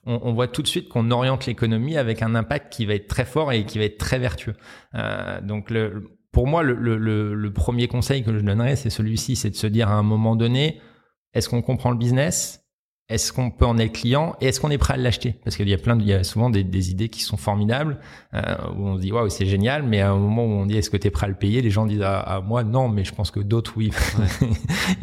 on, on, voit tout de suite qu'on oriente l'économie avec un impact qui va être très fort et qui va être très vertueux. Euh, donc le, pour moi, le, le, le, premier conseil que je donnerais, c'est celui-ci, c'est de se dire à un moment donné, est-ce qu'on comprend le business? Est-ce qu'on peut en être client? Et est-ce qu'on est prêt à l'acheter? Parce qu'il y a plein, de, il y a souvent des, des idées qui sont formidables euh, où on se dit waouh c'est génial, mais à un moment où on dit est-ce que tu es prêt à le payer? Les gens disent à, ah, ah, moi non, mais je pense que d'autres oui. Ouais.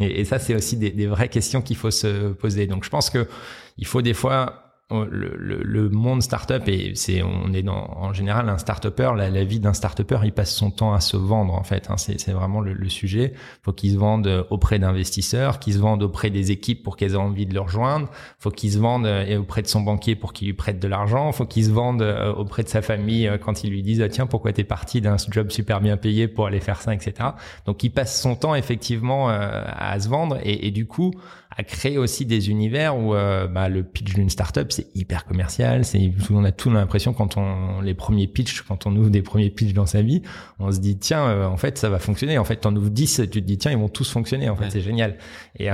et, et, ça c'est aussi des, des vraies questions qu'il faut se poser. Donc je pense que il faut des fois le, le, le, monde startup et c'est on est dans en général un startupper. La, la vie d'un startupper il passe son temps à se vendre en fait hein, c'est vraiment le, le sujet. Faut qu'ils se vendent auprès d'investisseurs qu'ils se vendent auprès des équipes pour qu'elles aient envie de le rejoindre. Faut qu'ils se vendent euh, auprès de son banquier pour qu'il lui prête de l'argent. Faut qu'ils se vendent euh, auprès de sa famille euh, quand ils lui disent ah, tiens pourquoi t'es parti d'un job super bien payé pour aller faire ça etc donc il passe son temps effectivement à se vendre. Et, et du coup à créer aussi des univers où euh, bah, le pitch d'une startup c'est hyper commercial. C'est on a tout l'impression quand on les premiers pitchs, quand on ouvre des premiers pitchs dans sa vie, on se dit tiens euh, en fait ça va fonctionner. En fait t'en ouvres 10, tu te dis tiens ils vont tous fonctionner. En fait ouais. c'est génial. Et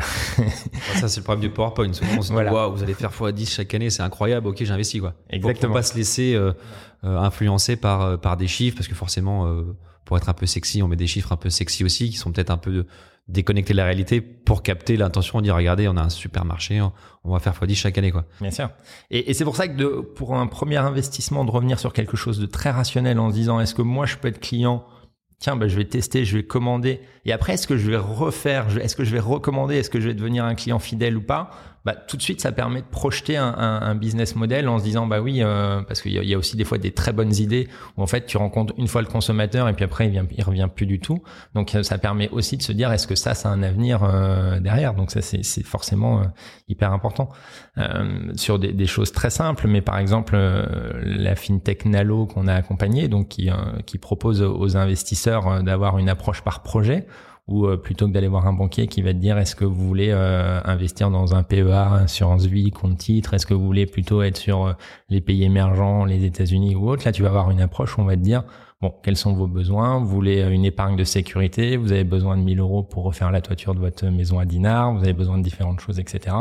ça c'est le problème du PowerPoint. Souvent on se dit voilà. wow, vous allez faire x10 chaque année, c'est incroyable. Ok j'investis quoi. Exactement. Faut pas se laisser euh, influencer par par des chiffres parce que forcément pour être un peu sexy on met des chiffres un peu sexy aussi qui sont peut-être un peu déconnecter la réalité pour capter l'intention, on dit regardez, on a un super marché, on va faire x10 chaque année quoi. Bien sûr. Et, et c'est pour ça que pour un premier investissement, de revenir sur quelque chose de très rationnel en se disant est-ce que moi je peux être client? Tiens, bah, je vais tester, je vais commander. Et après, est-ce que je vais refaire Est-ce que je vais recommander? Est-ce que je vais devenir un client fidèle ou pas? Bah, tout de suite, ça permet de projeter un, un, un business model en se disant, bah oui, euh, parce qu'il y, y, a aussi des fois des très bonnes idées où en fait tu rencontres une fois le consommateur et puis après il vient, il revient plus du tout. Donc ça permet aussi de se dire, est-ce que ça, ça a un avenir euh, derrière? Donc ça, c'est forcément euh, hyper important euh, sur des, des, choses très simples. Mais par exemple, euh, la fintech Nalo qu'on a accompagnée, donc qui, qui propose aux investisseurs d'avoir une approche par projet ou euh, plutôt que d'aller voir un banquier qui va te dire est-ce que vous voulez euh, investir dans un PEA, assurance vie, compte titre, est-ce que vous voulez plutôt être sur euh, les pays émergents, les États-Unis ou autre, là tu vas avoir une approche où on va te dire bon, quels sont vos besoins? Vous voulez une épargne de sécurité? Vous avez besoin de 1000 euros pour refaire la toiture de votre maison à Dinard? Vous avez besoin de différentes choses, etc.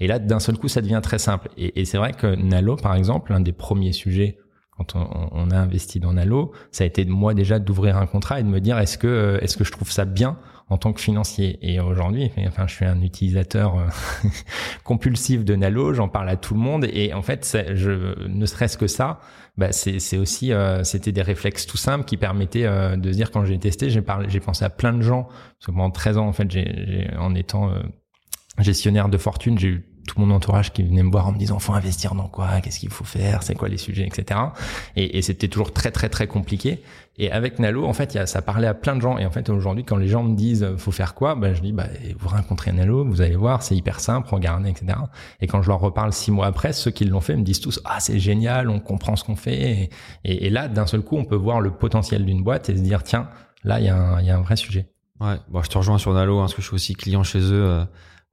Et là, d'un seul coup, ça devient très simple. Et, et c'est vrai que Nalo, par exemple, l'un des premiers sujets quand on, on, a investi dans Nalo, ça a été moi déjà d'ouvrir un contrat et de me dire est-ce que euh, est-ce que je trouve ça bien en tant que financier? Et aujourd'hui, enfin, je suis un utilisateur euh, compulsif de Nalo, j'en parle à tout le monde. Et en fait, je, ne serait-ce que ça, bah, c'est aussi, euh, c'était des réflexes tout simples qui permettaient euh, de se dire quand j'ai testé, j'ai parlé, j'ai pensé à plein de gens. Parce que pendant 13 ans, en fait, j'ai, en étant gestionnaire de fortune, j'ai eu tout mon entourage qui venait me voir en me disant faut investir dans quoi, qu'est-ce qu'il faut faire, c'est quoi les sujets, etc. Et, et c'était toujours très très très compliqué. Et avec Nalo, en fait, y a, ça parlait à plein de gens. Et en fait, aujourd'hui, quand les gens me disent faut faire quoi, ben je dis bah vous rencontrez Nalo, vous allez voir, c'est hyper simple, regardez, etc. Et quand je leur reparle six mois après, ceux qui l'ont fait me disent tous ah c'est génial, on comprend ce qu'on fait. Et, là, d'un seul coup, on peut voir le potentiel d'une boîte et se dire tiens, là il y, a un, y a un vrai sujet. Ouais, bon, je te rejoins sur Nalo, hein, parce que je suis aussi client chez eux. Euh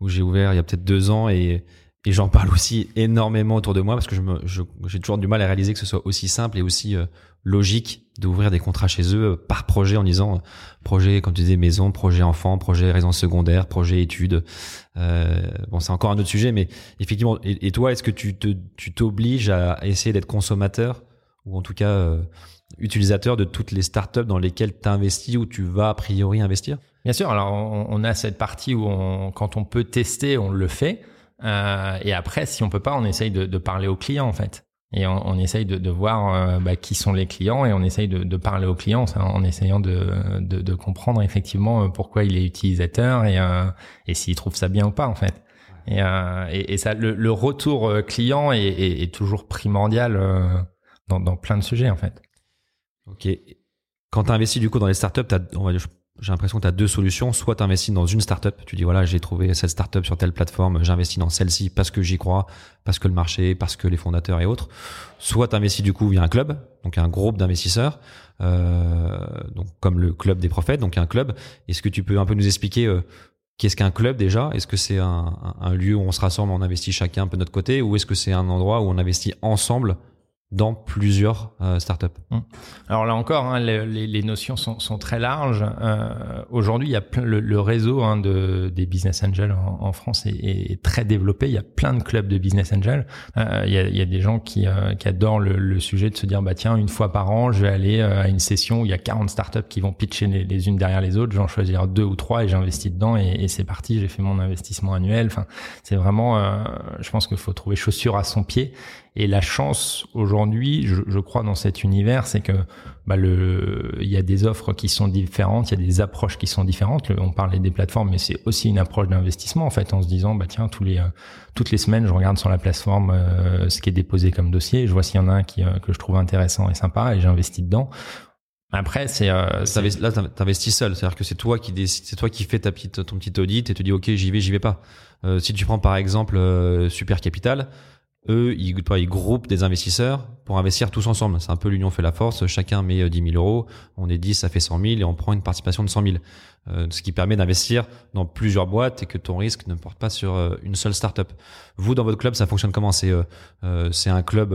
où j'ai ouvert il y a peut-être deux ans et, j'en parle aussi énormément autour de moi parce que je j'ai toujours du mal à réaliser que ce soit aussi simple et aussi euh, logique d'ouvrir des contrats chez eux euh, par projet en disant euh, projet, comme tu disais, maison, projet enfant, projet résidence secondaire, projet études. Bon, c'est encore un autre sujet, mais effectivement. Et, toi, est-ce que tu tu t'obliges à essayer d'être consommateur ou en tout cas utilisateur de toutes les startups dans lesquelles tu investis ou tu vas a priori investir? Bien sûr. Alors, on, on a cette partie où on, quand on peut tester, on le fait. Euh, et après, si on peut pas, on essaye de, de parler aux clients en fait. Et on, on essaye de, de voir euh, bah, qui sont les clients et on essaye de, de parler aux clients en essayant de, de, comprendre effectivement euh, pourquoi il est utilisateur et, euh, et s'il trouve ça bien ou pas en fait. Et, euh, et, et, ça, le, le, retour client est, est, est toujours primordial dans, dans, plein de sujets en fait. Ok. Quand tu investis du coup dans les startups, on va, j'ai l'impression que tu deux solutions. Soit tu investis dans une startup, tu dis voilà, j'ai trouvé cette startup sur telle plateforme, j'investis dans celle-ci parce que j'y crois, parce que le marché, parce que les fondateurs et autres. Soit tu investis du coup via un club, donc un groupe d'investisseurs, euh, donc comme le club des prophètes, donc un club. Est-ce que tu peux un peu nous expliquer euh, Qu'est-ce qu'un club déjà? Est-ce que c'est un, un, lieu où on se rassemble, on investit chacun un peu de notre côté, ou est-ce que c'est un endroit où on investit ensemble dans plusieurs euh, startups. Mmh. Alors là encore, hein, les, les, notions sont, sont, très larges. Euh, Aujourd'hui, il y a plein, le, le réseau hein, de, des business angels en, en France est, est, très développé. Il y a plein de clubs de business angels. Euh, il, y a, il, y a, des gens qui, euh, qui adorent le, le, sujet de se dire bah tiens, une fois par an, je vais aller euh, à une session où il y a 40 startups qui vont pitcher les, les unes derrière les autres. J'en choisir deux ou trois et j'investis dedans et, et c'est parti. J'ai fait mon investissement annuel. Enfin, c'est vraiment, euh, je pense qu'il faut trouver chaussure à son pied et la chance aujourd'hui, je, je, crois dans cet univers, c'est que bah le, il y a des offres qui sont différentes, il y a des approches qui sont différentes. on parlait des plateformes, mais c'est aussi une approche d'investissement en fait, en se disant bah tiens tous les euh, toutes les semaines, je regarde sur la plateforme euh, ce qui est déposé comme dossier, je vois s'il y en a un qui euh, que je trouve intéressant et sympa et j'investis dedans. Après, c'est euh, là t'investis seul, c'est-à-dire que c'est toi qui décide, c'est toi qui fais ta petite ton petit audit et tu dis ok j'y vais, j'y vais pas. Euh, si tu prends par exemple Super Capital, eux, ils, groupent des investisseurs pour investir tous ensemble. C'est un peu l'union fait la force. Chacun met 10 000 euros. On est 10, ça fait 100 000 et on prend une participation de 100 000. Euh, ce qui permet d'investir dans plusieurs boîtes et que ton risque ne porte pas sur euh, une seule startup. Vous, dans votre club, ça fonctionne comment? C'est euh, euh c'est un club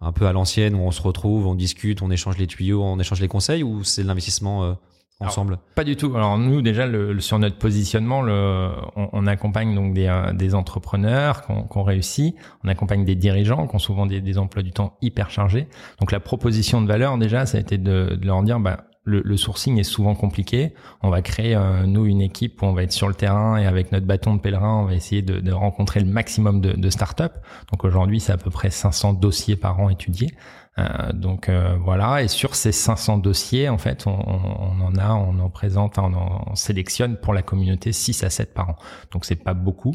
un peu à l'ancienne où on se retrouve, on discute, on échange les tuyaux, on échange les conseils ou c'est l'investissement ensemble? Pas du tout. Alors nous déjà le, sur notre positionnement, le, on, on, accompagne donc des, euh, des entrepreneurs qu'on qu réussit, on accompagne des dirigeants qui ont souvent des, des, emplois du temps hyper chargés. Donc la proposition de valeur déjà, ça a été de, de leur dire bah, le, le, sourcing est souvent compliqué. On va créer euh, nous une équipe où on va être sur le terrain et avec notre bâton de pèlerin, on va essayer de, de rencontrer le maximum de, de startups. Donc aujourd'hui, c'est à peu près 500 dossiers par an étudiés. Euh, donc euh, voilà, et sur ces 500 dossiers, en fait, on, on en a, on en présente, on en sélectionne pour la communauté 6 à 7 par an. Donc c'est pas beaucoup.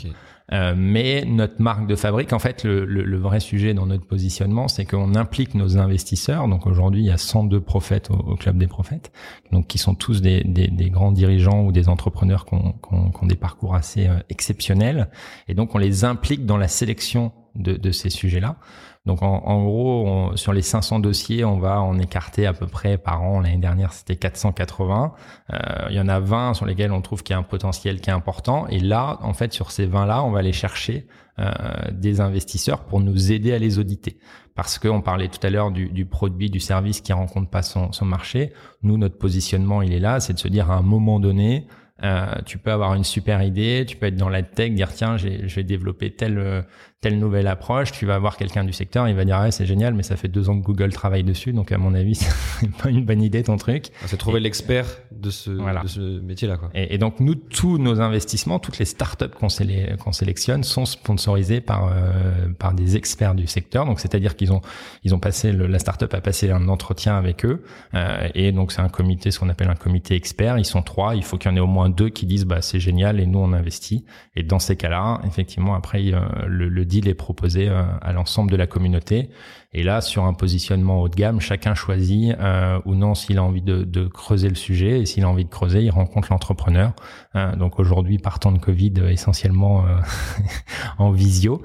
Euh, mais notre marque de fabrique, en fait, le, le, le vrai sujet dans notre positionnement, c'est qu'on implique nos investisseurs. Donc aujourd'hui, il y a 102 prophètes au, au, club des prophètes, donc qui sont tous des, des, des grands dirigeants ou des entrepreneurs qui ont, qui ont, qui ont des parcours assez euh, exceptionnels. Et donc on les implique dans la sélection de, de ces sujets-là. Donc en, gros, sur les 500 dossiers, on va en écarter à peu près par an. L'année dernière, c'était 480. Euh, il y en a 20 sur lesquels on trouve qu'il y a un potentiel qui est important. Et là, en fait, sur ces 20-là, on va aller chercher euh, des investisseurs pour nous aider à les auditer. Parce qu'on parlait tout à l'heure du, du, produit, du service qui rencontre pas son, son marché. Nous, notre positionnement, il est là, c'est de se dire à un moment donné, euh, tu peux avoir une super idée, tu peux être dans la tech, dire tiens, je vais développer telle telle nouvelle approche, tu vas avoir quelqu'un du secteur, il va dire ouais c'est génial, mais ça fait deux ans que Google travaille dessus, donc à mon avis c'est pas une bonne idée ton truc. Ah, c'est trouver l'expert de ce de ce métier là quoi. Et, et, donc nous tous nos investissements, toutes les startups qu'on sélec qu'on sélectionne sont sponsorisées par euh, par des experts du secteur, donc c'est-à-dire qu'ils ont ils ont passé le, la startup a passé un entretien avec eux euh, et donc c'est un comité, ce qu'on appelle un comité expert. Ils sont trois, il faut qu'il y en ait au moins deux qui disent bah c'est génial et nous on investit. Et dans ces cas-là, effectivement après euh, le, le deal est proposé euh, à l'ensemble de la communauté. Et là, sur un positionnement haut de gamme, chacun choisit euh, ou non s'il a envie de, creuser le sujet. Et s'il a envie de creuser, il rencontre l'entrepreneur. Euh, donc aujourd'hui, partant de Covid, essentiellement en visio,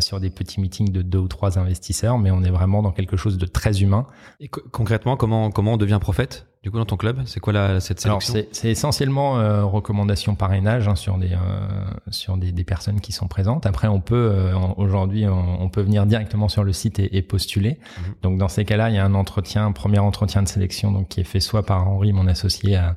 sur des petits meetings de deux ou trois investisseurs, mais on est vraiment dans quelque chose de très humain. Et concrètement, comment comment on devient prophète? Du coup dans ton club C'est quoi la, cette sélection C'est essentiellement euh, recommandation parrainage hein, sur des euh, sur des, des, personnes qui sont présentes. Après, on peut euh, aujourd'hui on, on, peut venir directement sur le site et, et postuler. Mmh. Donc dans ces cas-là, il y a un entretien, un premier entretien de sélection donc qui est fait soit par Henri, mon associé à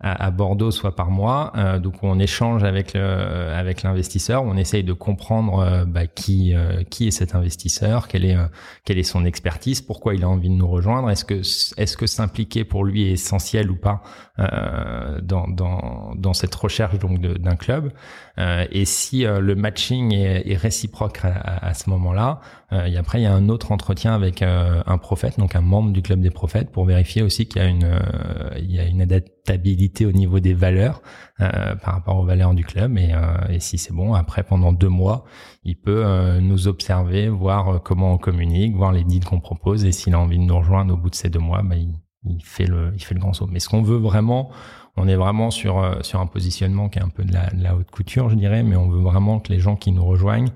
à, Bordeaux, soit par mois. Euh, donc on échange avec le, avec l'investisseur, on essaye de comprendre euh, bah, qui euh, qui est cet investisseur, quelle est quelle est son expertise, pourquoi il a envie de nous rejoindre, est-ce que est-ce que s'impliquer pour lui est essentiel ou pas dans dans dans cette recherche donc d'un club. et si le matching est, est réciproque à, à ce moment-là, et après il y a un autre entretien avec un prophète, donc un membre du club des prophètes, pour vérifier aussi qu'il y a une il y a une adaptabilité au niveau des valeurs euh, par rapport aux valeurs du club. Et, euh, et si c'est bon, après pendant deux mois, il peut euh, nous observer, voir comment on communique, voir les deals qu'on propose. Et s'il a envie de nous rejoindre au bout de ces deux mois, bah, il, il fait le il fait le grand saut. Mais ce qu'on veut vraiment, on est vraiment sur sur un positionnement qui est un peu de la, haute couture, je dirais, mais on veut vraiment que les gens qui nous rejoignent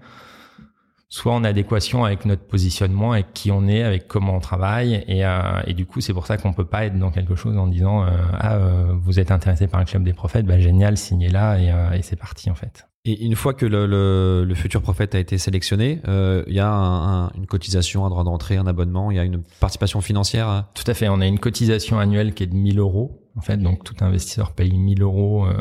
soit en adéquation avec notre positionnement, avec qui on est, avec comment on travaille. Et, euh, et du coup, c'est pour ça qu'on peut pas être dans quelque chose en disant euh, ah euh, vous êtes intéressé par un club des prophètes, bah génial, signez là et c'est parti en fait. Et une fois que le, le, le futur prophète a été sélectionné, il y a un, une cotisation, un droit d'entrée, un abonnement, il y a une participation financière. Tout à fait. On a une cotisation annuelle qui est de 1000 euros en fait, donc tout investisseur paye 1000 euros euh,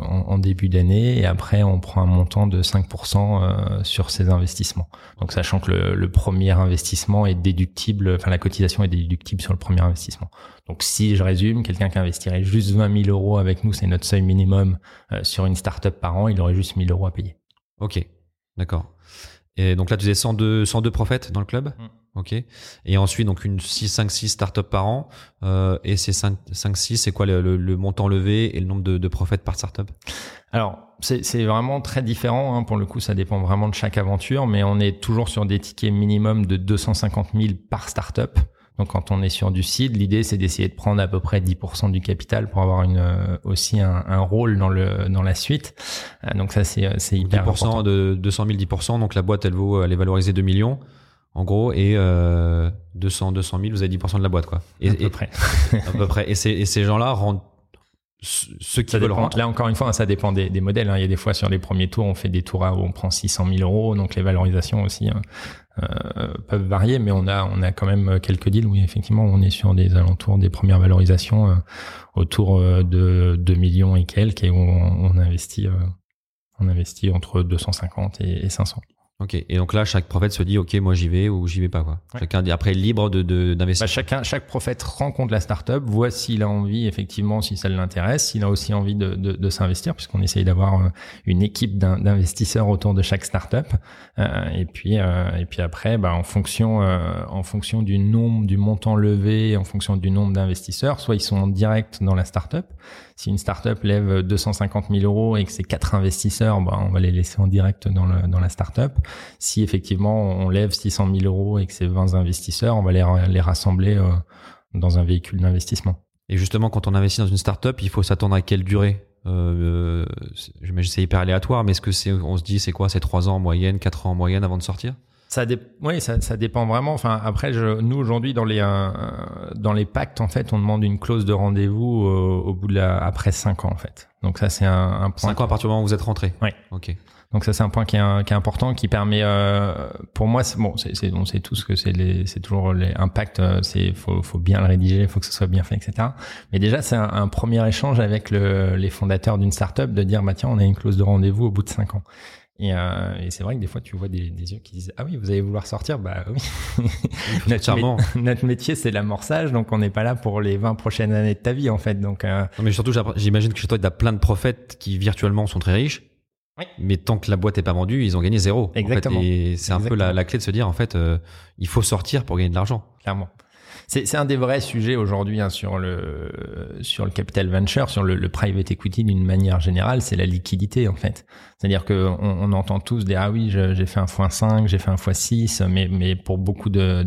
en, début d'année et après on prend un montant de 5% euh, sur ses investissements. Donc sachant que le, premier investissement est déductible, enfin la cotisation est déductible sur le premier investissement. Donc si je résume, quelqu'un qui investirait juste 20 000 euros avec nous, c'est notre seuil minimum euh, sur une startup par an, il aurait juste 1000 euros à payer. Ok, d'accord. Et donc là, tu disais 102, 102 prophètes dans le club mm. Ok. Et ensuite, donc une 6, 5, 6 startups par an. Euh, et ces 5, 5 6, c'est quoi le, le, montant levé et le nombre de, de prophètes par startup? Alors, c'est vraiment très différent. Hein. Pour le coup, ça dépend vraiment de chaque aventure. Mais on est toujours sur des tickets minimum de 250 000 par startup. Donc quand on est sur du seed, l'idée c'est d'essayer de prendre à peu près 10% du capital pour avoir une, euh, aussi un, un, rôle dans, le, dans la suite. Euh, donc ça c'est hyper 10% important. de 200 000, 10%. Donc la boîte elle vaut, elle est valorisée 2 millions en gros, et euh, 200, 200 000, vous avez 10% de la boîte, quoi. Et, à peu près. à peu près. Et, et ces gens-là rendent ceux qui veulent rentrer. Là, encore une fois, ça dépend des, des modèles. Hein. Il y a des fois, sur les premiers tours, on fait des tours où on prend 600 000 euros, donc les valorisations aussi hein, euh, peuvent varier, mais on a, on a quand même quelques deals où effectivement, on est sur des alentours des premières valorisations euh, autour euh, de 2 millions et quelques, et on, on investit, euh, on investit entre 250 et, et 500. Ok. Et donc là, chaque prophète se dit, ok, moi j'y vais ou j'y vais pas quoi. Chacun après libre de d'investir. Bah, chacun, chaque prophète rencontre la startup, voit s'il a envie effectivement, si ça l'intéresse, s'il a aussi envie de, de, de s'investir, puisqu'on essaye d'avoir euh, une équipe d'investisseurs autour de chaque startup. Euh, et puis euh, et puis après, bah, en fonction euh, en fonction du nombre, du montant levé, en fonction du nombre d'investisseurs, soit ils sont en direct dans la startup. Si une startup lève 250 000 euros et que c'est quatre investisseurs, bah, on va les laisser en direct dans, la startup. Si effectivement on lève 600 000 euros et que c'est 20 investisseurs, on va les, rassembler euh, dans un véhicule d'investissement. Et justement, quand on investit dans une startup, il faut s'attendre à quelle durée? Euh, J'imagine c'est hyper aléatoire, mais est-ce que on se dit, c'est quoi, c'est 3 ans en moyenne, 4 ans en moyenne avant de sortir? Ça oui, ça, ça, dépend vraiment. Enfin, après, je, nous aujourd'hui dans les euh, dans les pactes, en fait, on demande une clause de rendez-vous euh, au bout de la après cinq ans, en fait. Donc ça, c'est un, un point. Cinq ans à partir du moment où vous êtes rentré. Oui. Ok. Donc ça c'est un point qui est, qui est important, qui permet, euh, pour moi, c'est bon, c'est on sait tous que c'est c'est toujours les impacts, euh, c'est faut, faut bien le rédiger, faut que ce soit bien fait, etc. Mais déjà c'est un, un, premier échange avec le, les fondateurs d'une startup de dire bah tiens on a une clause de rendez-vous au bout de cinq ans. Et, euh, et c'est vrai que des fois, tu vois des, des, yeux qui disent Ah oui, vous allez vouloir sortir? Bah oui. notre, notre, métier, c'est l'amorçage, donc on n'est pas là pour les 20 prochaines années de ta vie, en fait. Donc, euh... non, mais surtout, j'imagine que chez toi, tu as plein de prophètes qui virtuellement sont très riches. Oui. Mais tant que la boîte est pas vendue, ils ont gagné zéro. Exactement. En fait, et c'est un peu la, la, clé de se dire, en fait, euh, il faut sortir pour gagner de l'argent. Clairement. C'est un des vrais sujets aujourd'hui hein, sur le sur le capital venture, sur le, le private equity d'une manière générale, c'est la liquidité en fait. C'est-à-dire que on, entend tous dire ah oui j'ai fait un x5, j'ai fait un x6, mais mais pour beaucoup de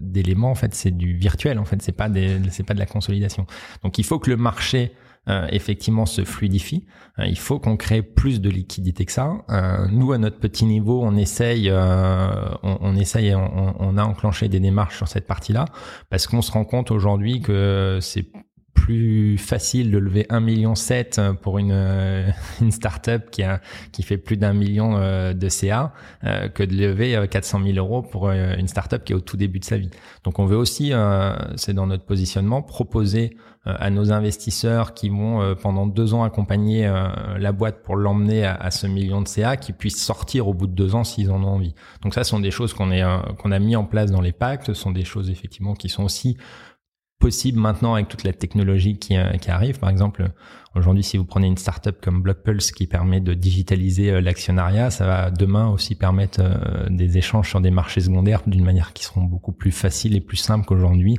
d'éléments de, en fait c'est du virtuel en fait, c'est pas c'est pas de la consolidation. Donc il faut que le marché euh, effectivement se fluidifie. Euh, il faut qu'on crée plus de liquidité que ça. Euh, nous, à notre petit niveau, on essaye, on, on, essaye, on, on, a enclenché des démarches sur cette partie-là parce qu'on se rend compte aujourd'hui que c'est plus facile de lever 1 million 7 pour une euh, une startup qui a qui fait plus d'un million euh, de CA euh, que de lever 400 000 euros pour une startup qui est au tout début de sa vie. Donc on veut aussi, c'est dans notre positionnement, proposer à nos investisseurs qui vont pendant deux ans accompagner la boîte pour l'emmener à, ce million de CA, qui puissent sortir au bout de deux ans s'ils en ont envie. Donc ça, ce sont des choses qu'on qu'on a mis en place dans les pactes, ce sont des choses effectivement qui sont aussi possible maintenant avec toute la technologie qui, euh, qui arrive. Par exemple, aujourd'hui, si vous prenez une startup comme Blockpulse qui permet de digitaliser euh, l'actionnariat, ça va demain aussi permettre euh, des échanges sur des marchés secondaires d'une manière qui seront beaucoup plus faciles et plus simples qu'aujourd'hui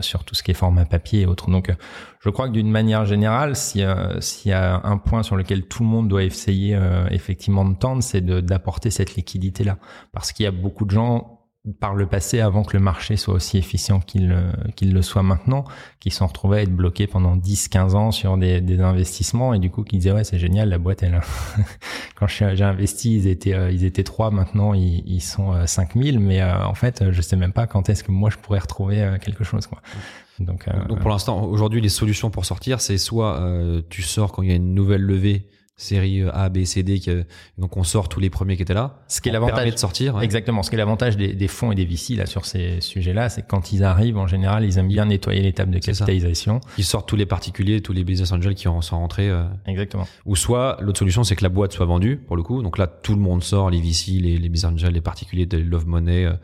sur tout ce qui est format papier et autres. Donc, je crois que d'une manière générale, s'il y a un point sur lequel tout le monde doit essayer effectivement de tendre, c'est d'apporter cette liquidité-là. Parce qu'il y a beaucoup de gens par le passé, avant que le marché soit aussi efficient qu'il euh, qu'il le soit maintenant, qui s'en retrouvaient à être bloqués pendant 10-15 ans sur des, des, investissements et du coup qui disaient ouais c'est génial la boîte elle quand j'ai investi ils étaient euh, ils étaient trois maintenant ils, ils sont 5000 euh, mais en fait je sais même pas quand est-ce que moi je pourrais retrouver quelque chose quoi. Donc, Donc pour l'instant aujourd'hui les solutions pour sortir c'est soit tu sors quand il y a une nouvelle levée série euh, A, B, C, D. donc on sort tous les premiers qui étaient là. Ce qui est l'avantage de sortir. Exactement. Ce qui est l'avantage des, des, fonds et des VC là sur ces sujets-là, c'est quand ils arrivent, en général, ils aiment bien nettoyer les tables de capitalisation. Ils sortent tous les particuliers, tous les business angels qui sont rentrés. Euh. Exactement. Ou soit l'autre solution, c'est que la boîte soit vendue pour le coup. Donc là, tout le monde sort, les VC, les, les business angels, les particuliers, de Love Money, euh,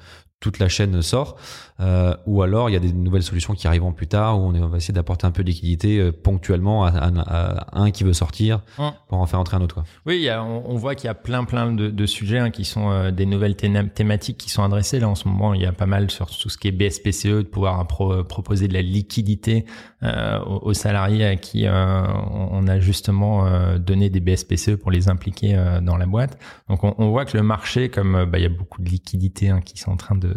toute la chaîne sort, euh, ou alors il y a des nouvelles solutions qui arriveront plus tard où on, va essayer d'apporter un peu de liquidité euh, ponctuellement à, un qui veut sortir hum. pour en faire entrer un autre. Quoi. Oui, on, voit qu'il y a plein plein de, sujets hein, qui sont euh, des nouvelles thématiques qui sont adressées là en ce moment. Il y a pas mal sur tout ce qui est BSPCE de pouvoir proposer de la liquidité aux, salariés à qui on, a justement donné des BSPCE pour les impliquer dans la boîte. Donc on, voit que le marché, comme bah, il y a beaucoup de liquidités hein, qui sont en train de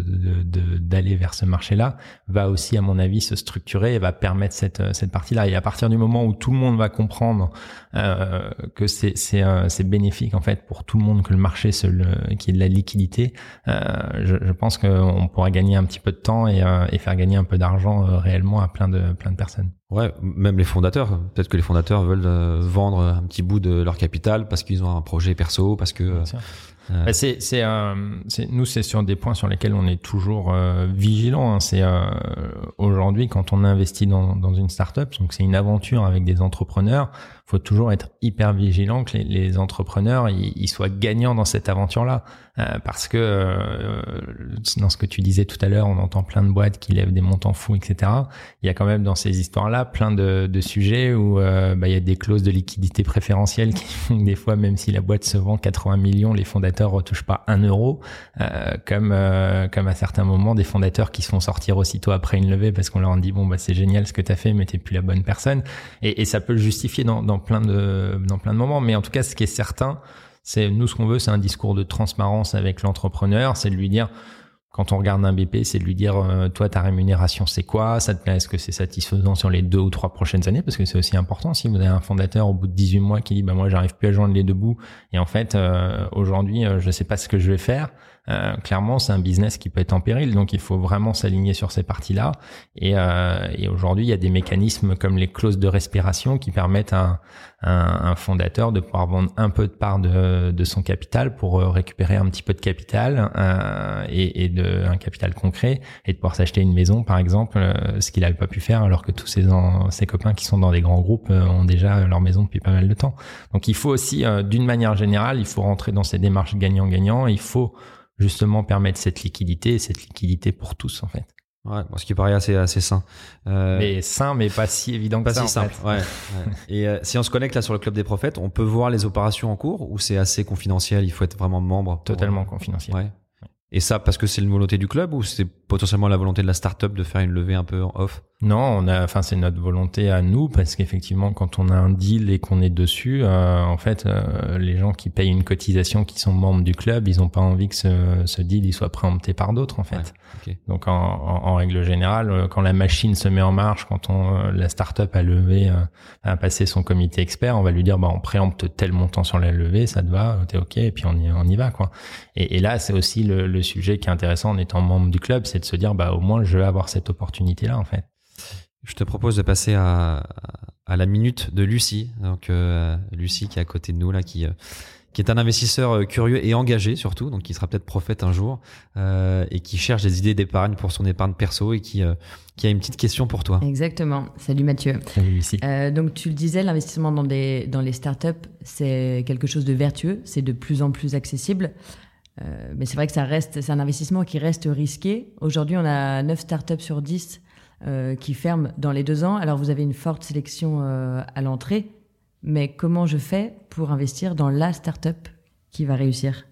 d'aller vers ce marché-là, va aussi, à mon avis, se structurer et va permettre cette, cette partie-là. Et à partir du moment où tout le monde va comprendre euh, que c'est c'est euh, c'est bénéfique en fait pour tout le monde que le marché se le, qui ait de la liquidité, euh, je, je, pense qu'on pourra gagner un petit peu de temps et, euh, et faire gagner un peu d'argent euh, réellement à plein de plein de personnes. Ouais, même les fondateurs. Peut-être que les fondateurs veulent vendre un petit bout de leur capital parce qu'ils ont un projet perso, parce que bah, euh, c'est, nous, c'est sur des points sur lesquels on est toujours euh, vigilant. Hein. C'est euh, aujourd'hui quand on investit dans, dans une startup, donc c'est une aventure avec des entrepreneurs faut toujours être hyper vigilant que les, les entrepreneurs ils, soient gagnants dans cette aventure-là, euh, parce que euh, dans ce que tu disais tout à l'heure, on entend plein de boîtes qui lèvent des montants fous, etc. Il y a quand même dans ces histoires-là plein de, de sujets où euh, bah, il y a des clauses de liquidité préférentielle qui font que des fois, même si la boîte se vend 80 millions, les fondateurs retouchent pas un euro, comme comme à certains moments des fondateurs qui se font sortir aussitôt après une levée parce qu'on leur dit bon bah c'est génial ce que tu as fait, mais t'es plus la bonne personne, et, et ça peut le justifier dans, dans plein de dans plein de moments. Mais en tout cas, ce qui est certain, c'est nous ce qu'on veut, c'est un discours de transparence avec l'entrepreneur, c'est de lui dire quand on regarde un BP, c'est de lui dire euh, toi ta rémunération c'est quoi? Ça te plaît? Est-ce que c'est satisfaisant sur les deux ou trois prochaines années? Parce que c'est aussi important. Si vous avez un fondateur au bout de 18 mois qui dit bah moi j'arrive plus à joindre les deux bouts et en fait euh, aujourd'hui euh, je sais pas ce que je vais faire. Euh, clairement, c'est un business qui peut être en péril, donc il faut vraiment s'aligner sur ces parties-là. Et, euh, et aujourd'hui, il y a des mécanismes comme les clauses de respiration qui permettent à un, fondateur de pouvoir vendre un peu de part de, son capital pour euh, récupérer un petit peu de capital euh, et, de un capital concret et de pouvoir s'acheter une maison, par exemple, euh, ce qu'il n'avait pas pu faire alors que tous ses, ses copains qui sont dans des grands groupes ont déjà leur maison depuis pas mal de temps. Donc il faut aussi, d'une manière générale, il faut rentrer dans ces démarches gagnant-gagnant. Il faut justement permettre cette liquidité, cette liquidité pour tous en fait. Ouais, ce qui paraît assez assez sain. Euh... Mais sain, mais pas si évident que pas ça. si simple. Ouais, Et euh, si on se connecte là sur le club des prophètes, on peut voir les opérations en cours ou c'est assez confidentiel. Il faut être vraiment membre. Totalement confidentiel. Ouais. Et ça parce que c'est une volonté du club ou c'est potentiellement la volonté de la startup de faire une levée un peu off? Non, on a, enfin c'est notre volonté à nous parce qu'effectivement quand on a un deal et qu'on est dessus, euh, en fait euh, les gens qui payent une cotisation, qui sont membres du club, ils ont pas envie que ce, ce deal il soit préempté par d'autres en fait. Donc en, en, règle générale, euh, quand la machine se met en marche, quand on la startup a levé, a passé son comité expert, on va lui dire bah on préempte tel montant sur la levée, ça te va, t'es ok, et puis on y, on y va quoi. Et, et là c'est aussi le, le sujet qui est intéressant en étant membre du club, c'est de se dire bah au moins je vais avoir cette opportunité là en fait. Je te propose de passer à, à la minute de Lucie. Donc euh, Lucie qui est à côté de nous là, qui euh, qui est un investisseur euh, curieux et engagé surtout, donc qui sera peut-être prophète un jour euh, et qui cherche des idées d'épargne pour son épargne perso et qui euh, qui a une petite question pour toi. Exactement. Salut Mathieu. Salut Lucie. Euh, donc tu le disais, l'investissement dans des dans les startups, c'est quelque chose de vertueux, c'est de plus en plus accessible. Euh, mais c'est vrai que ça reste, c'est un investissement qui reste risqué. Aujourd'hui, on a 9 startups sur 10 euh, qui ferment dans les deux ans. Alors vous avez une forte sélection euh, à l'entrée, mais comment je fais pour investir dans la startup qui va réussir?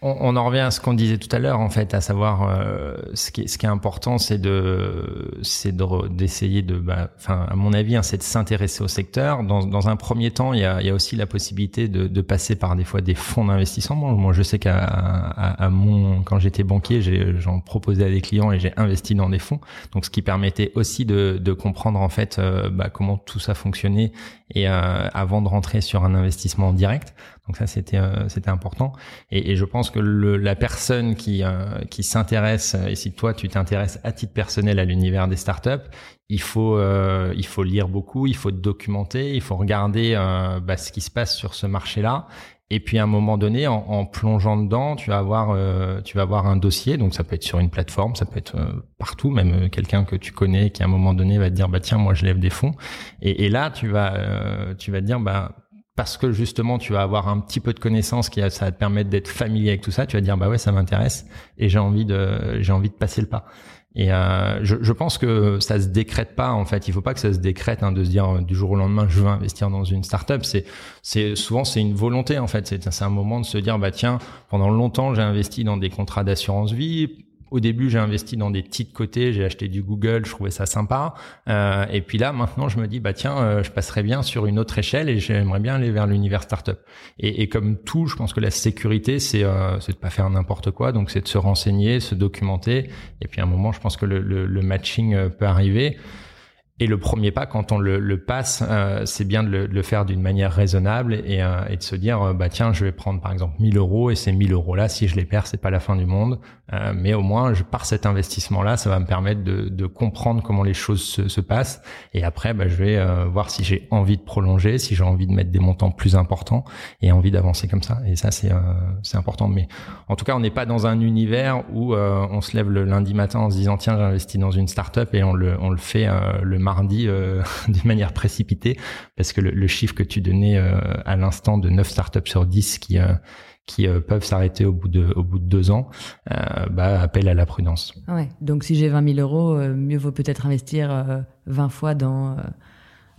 On, on en revient à ce qu'on disait tout à l'heure, en fait, à savoir euh, ce, qui est, ce qui est important, c'est de, c'est d'essayer de, bah, enfin, à mon avis, hein, c'est de s'intéresser au secteur. Dans, dans un premier temps, il y a, y a aussi la possibilité de, de passer par des fois des fonds d'investissement. Moi, je sais qu'à à, à mon, quand j'étais banquier, j'en proposais à des clients et j'ai investi dans des fonds. Donc, ce qui permettait aussi de, de comprendre en fait euh, bah, comment tout ça fonctionnait et euh, avant de rentrer sur un investissement direct. Donc ça, c'était euh, c'était important. Et, et je pense que le, la personne qui euh, qui s'intéresse, et si toi tu t'intéresses à titre personnel à l'univers des startups, il faut euh, il faut lire beaucoup, il faut documenter, il faut regarder euh, bah, ce qui se passe sur ce marché-là. Et puis à un moment donné, en, en plongeant dedans, tu vas avoir euh, tu vas avoir un dossier. Donc ça peut être sur une plateforme, ça peut être euh, partout, même quelqu'un que tu connais qui à un moment donné va te dire bah tiens moi je lève des fonds. Et, et là tu vas tu vas te dire bah parce que justement tu vas avoir un petit peu de connaissances qui ça va te permettre d'être familier avec tout ça tu vas dire bah ouais ça m'intéresse et j'ai envie de j'ai envie de passer le pas. Et euh, je, pense que ça se décrète pas en fait. Il faut pas que ça se décrète hein, de se dire euh, du jour au lendemain je veux investir dans une startup. C'est c'est souvent c'est une volonté en fait. C'est c'est un moment de se dire bah tiens pendant longtemps j'ai investi dans des contrats d'assurance vie au début, j'ai investi dans des titres côtés, j'ai acheté du Google, je trouvais ça sympa. Euh, et puis là, maintenant, je me dis, bah tiens, euh, je passerai bien sur une autre échelle et j'aimerais bien aller vers l'univers startup. Et, et comme tout, je pense que la sécurité, c'est euh, de pas faire n'importe quoi, donc c'est de se renseigner, se documenter. Et puis à un moment, je pense que le, le, le matching euh, peut arriver. Et le premier pas, quand on le, le passe, euh, c'est bien de le, de le faire d'une manière raisonnable et, euh, et de se dire, euh, bah tiens, je vais prendre par exemple 1000 euros et ces 1000 euros là, si je les perds, c'est pas la fin du monde. Euh, mais au moins, je, par cet investissement là, ça va me permettre de, de comprendre comment les choses se, se passent. Et après, bah, je vais euh, voir si j'ai envie de prolonger, si j'ai envie de mettre des montants plus importants et envie d'avancer comme ça. Et ça, c'est c'est important. Mais en tout cas, on n'est pas dans un univers où on se lève le lundi matin en se disant tiens, j'investis dans une startup et on le on le fait le mardi euh, d'une manière précipitée parce que le, chiffre que tu donnais euh, à l'instant de 9 startups sur 10 qui euh, qui euh, peuvent s'arrêter au bout de au deux ans, euh, bah, appelle à la prudence. Donc si j'ai 20 000 euros, euh, mieux vaut peut-être investir euh, 20 fois dans.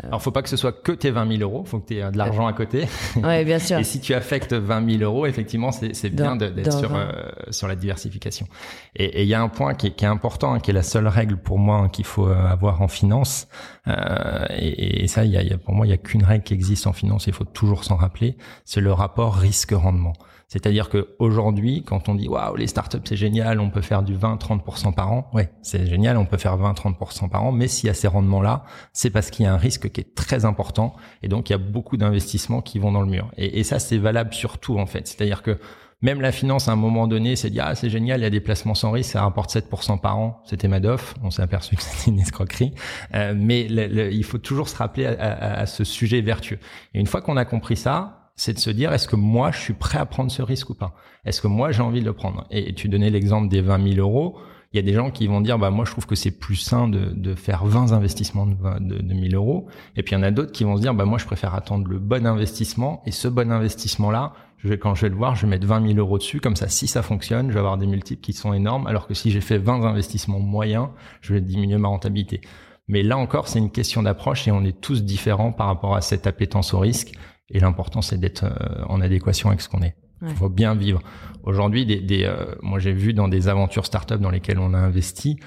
Euh, Alors, faut pas que ce soit que tes 20 000 euros, faut que tu aies de l'argent à côté. Ouais, bien sûr. Et si tu affectes 20 000 euros, effectivement, c'est bien d'être sur, 20. euh, sur la diversification. Et il y a un point qui est, qui est important, hein, qui est la seule règle pour moi hein, qu'il faut euh, avoir en finance. Euh, et, et ça, y a, y a- pour moi, il y a qu'une règle qui existe en finance. Il faut toujours s'en rappeler. C'est le rapport risque-rendement. C'est-à-dire que aujourd'hui, quand on dit waouh, les startups c'est génial, on peut faire du 20-30% par an. Ouais, c'est génial, on peut faire 20-30% par an. Mais s'il y a ces rendements-là, c'est parce qu'il y a un risque qui est très important et donc il y a beaucoup d'investissements qui vont dans le mur. Et, et ça, c'est valable sur tout en fait. C'est-à-dire que même la finance, à un moment donné, s'est dit ah c'est génial, il y a des placements sans risque, ça rapporte 7% par an. C'était Madoff, on s'est aperçu que c'était une escroquerie. Euh, mais le- le- il faut toujours se rappeler à, à- à ce sujet vertueux. Et une fois qu'on a compris ça, c'est de se dire est-ce que moi je suis prêt à prendre ce risque ou pas? Est-ce que moi j'ai envie de le prendre? Et tu donnais l'exemple des 20 000 euros. Il y a des gens qui vont dire bah moi je trouve que c'est plus sain de, de faire 20 investissements de, 20 de, de 1000 euros. Et puis il y en a d'autres qui vont se dire bah moi je préfère attendre le bon investissement et ce bon investissement là je vais, quand je vais le voir, je vais mettre 20 000 euros dessus. Comme ça, si ça fonctionne, je vais avoir des multiples qui sont énormes. Alors que si j'ai fait 20 investissements moyens, je vais diminuer ma rentabilité. Mais là encore, c'est une question d'approche et on est tous différents par rapport à cette appétence au risque. Et l'important, c'est d'être euh, en adéquation avec ce qu'on est. Il Ouais. faut bien vivre. Aujourd'hui, des, des, euh, moi j'ai vu dans des aventures startup dans lesquelles on a investi,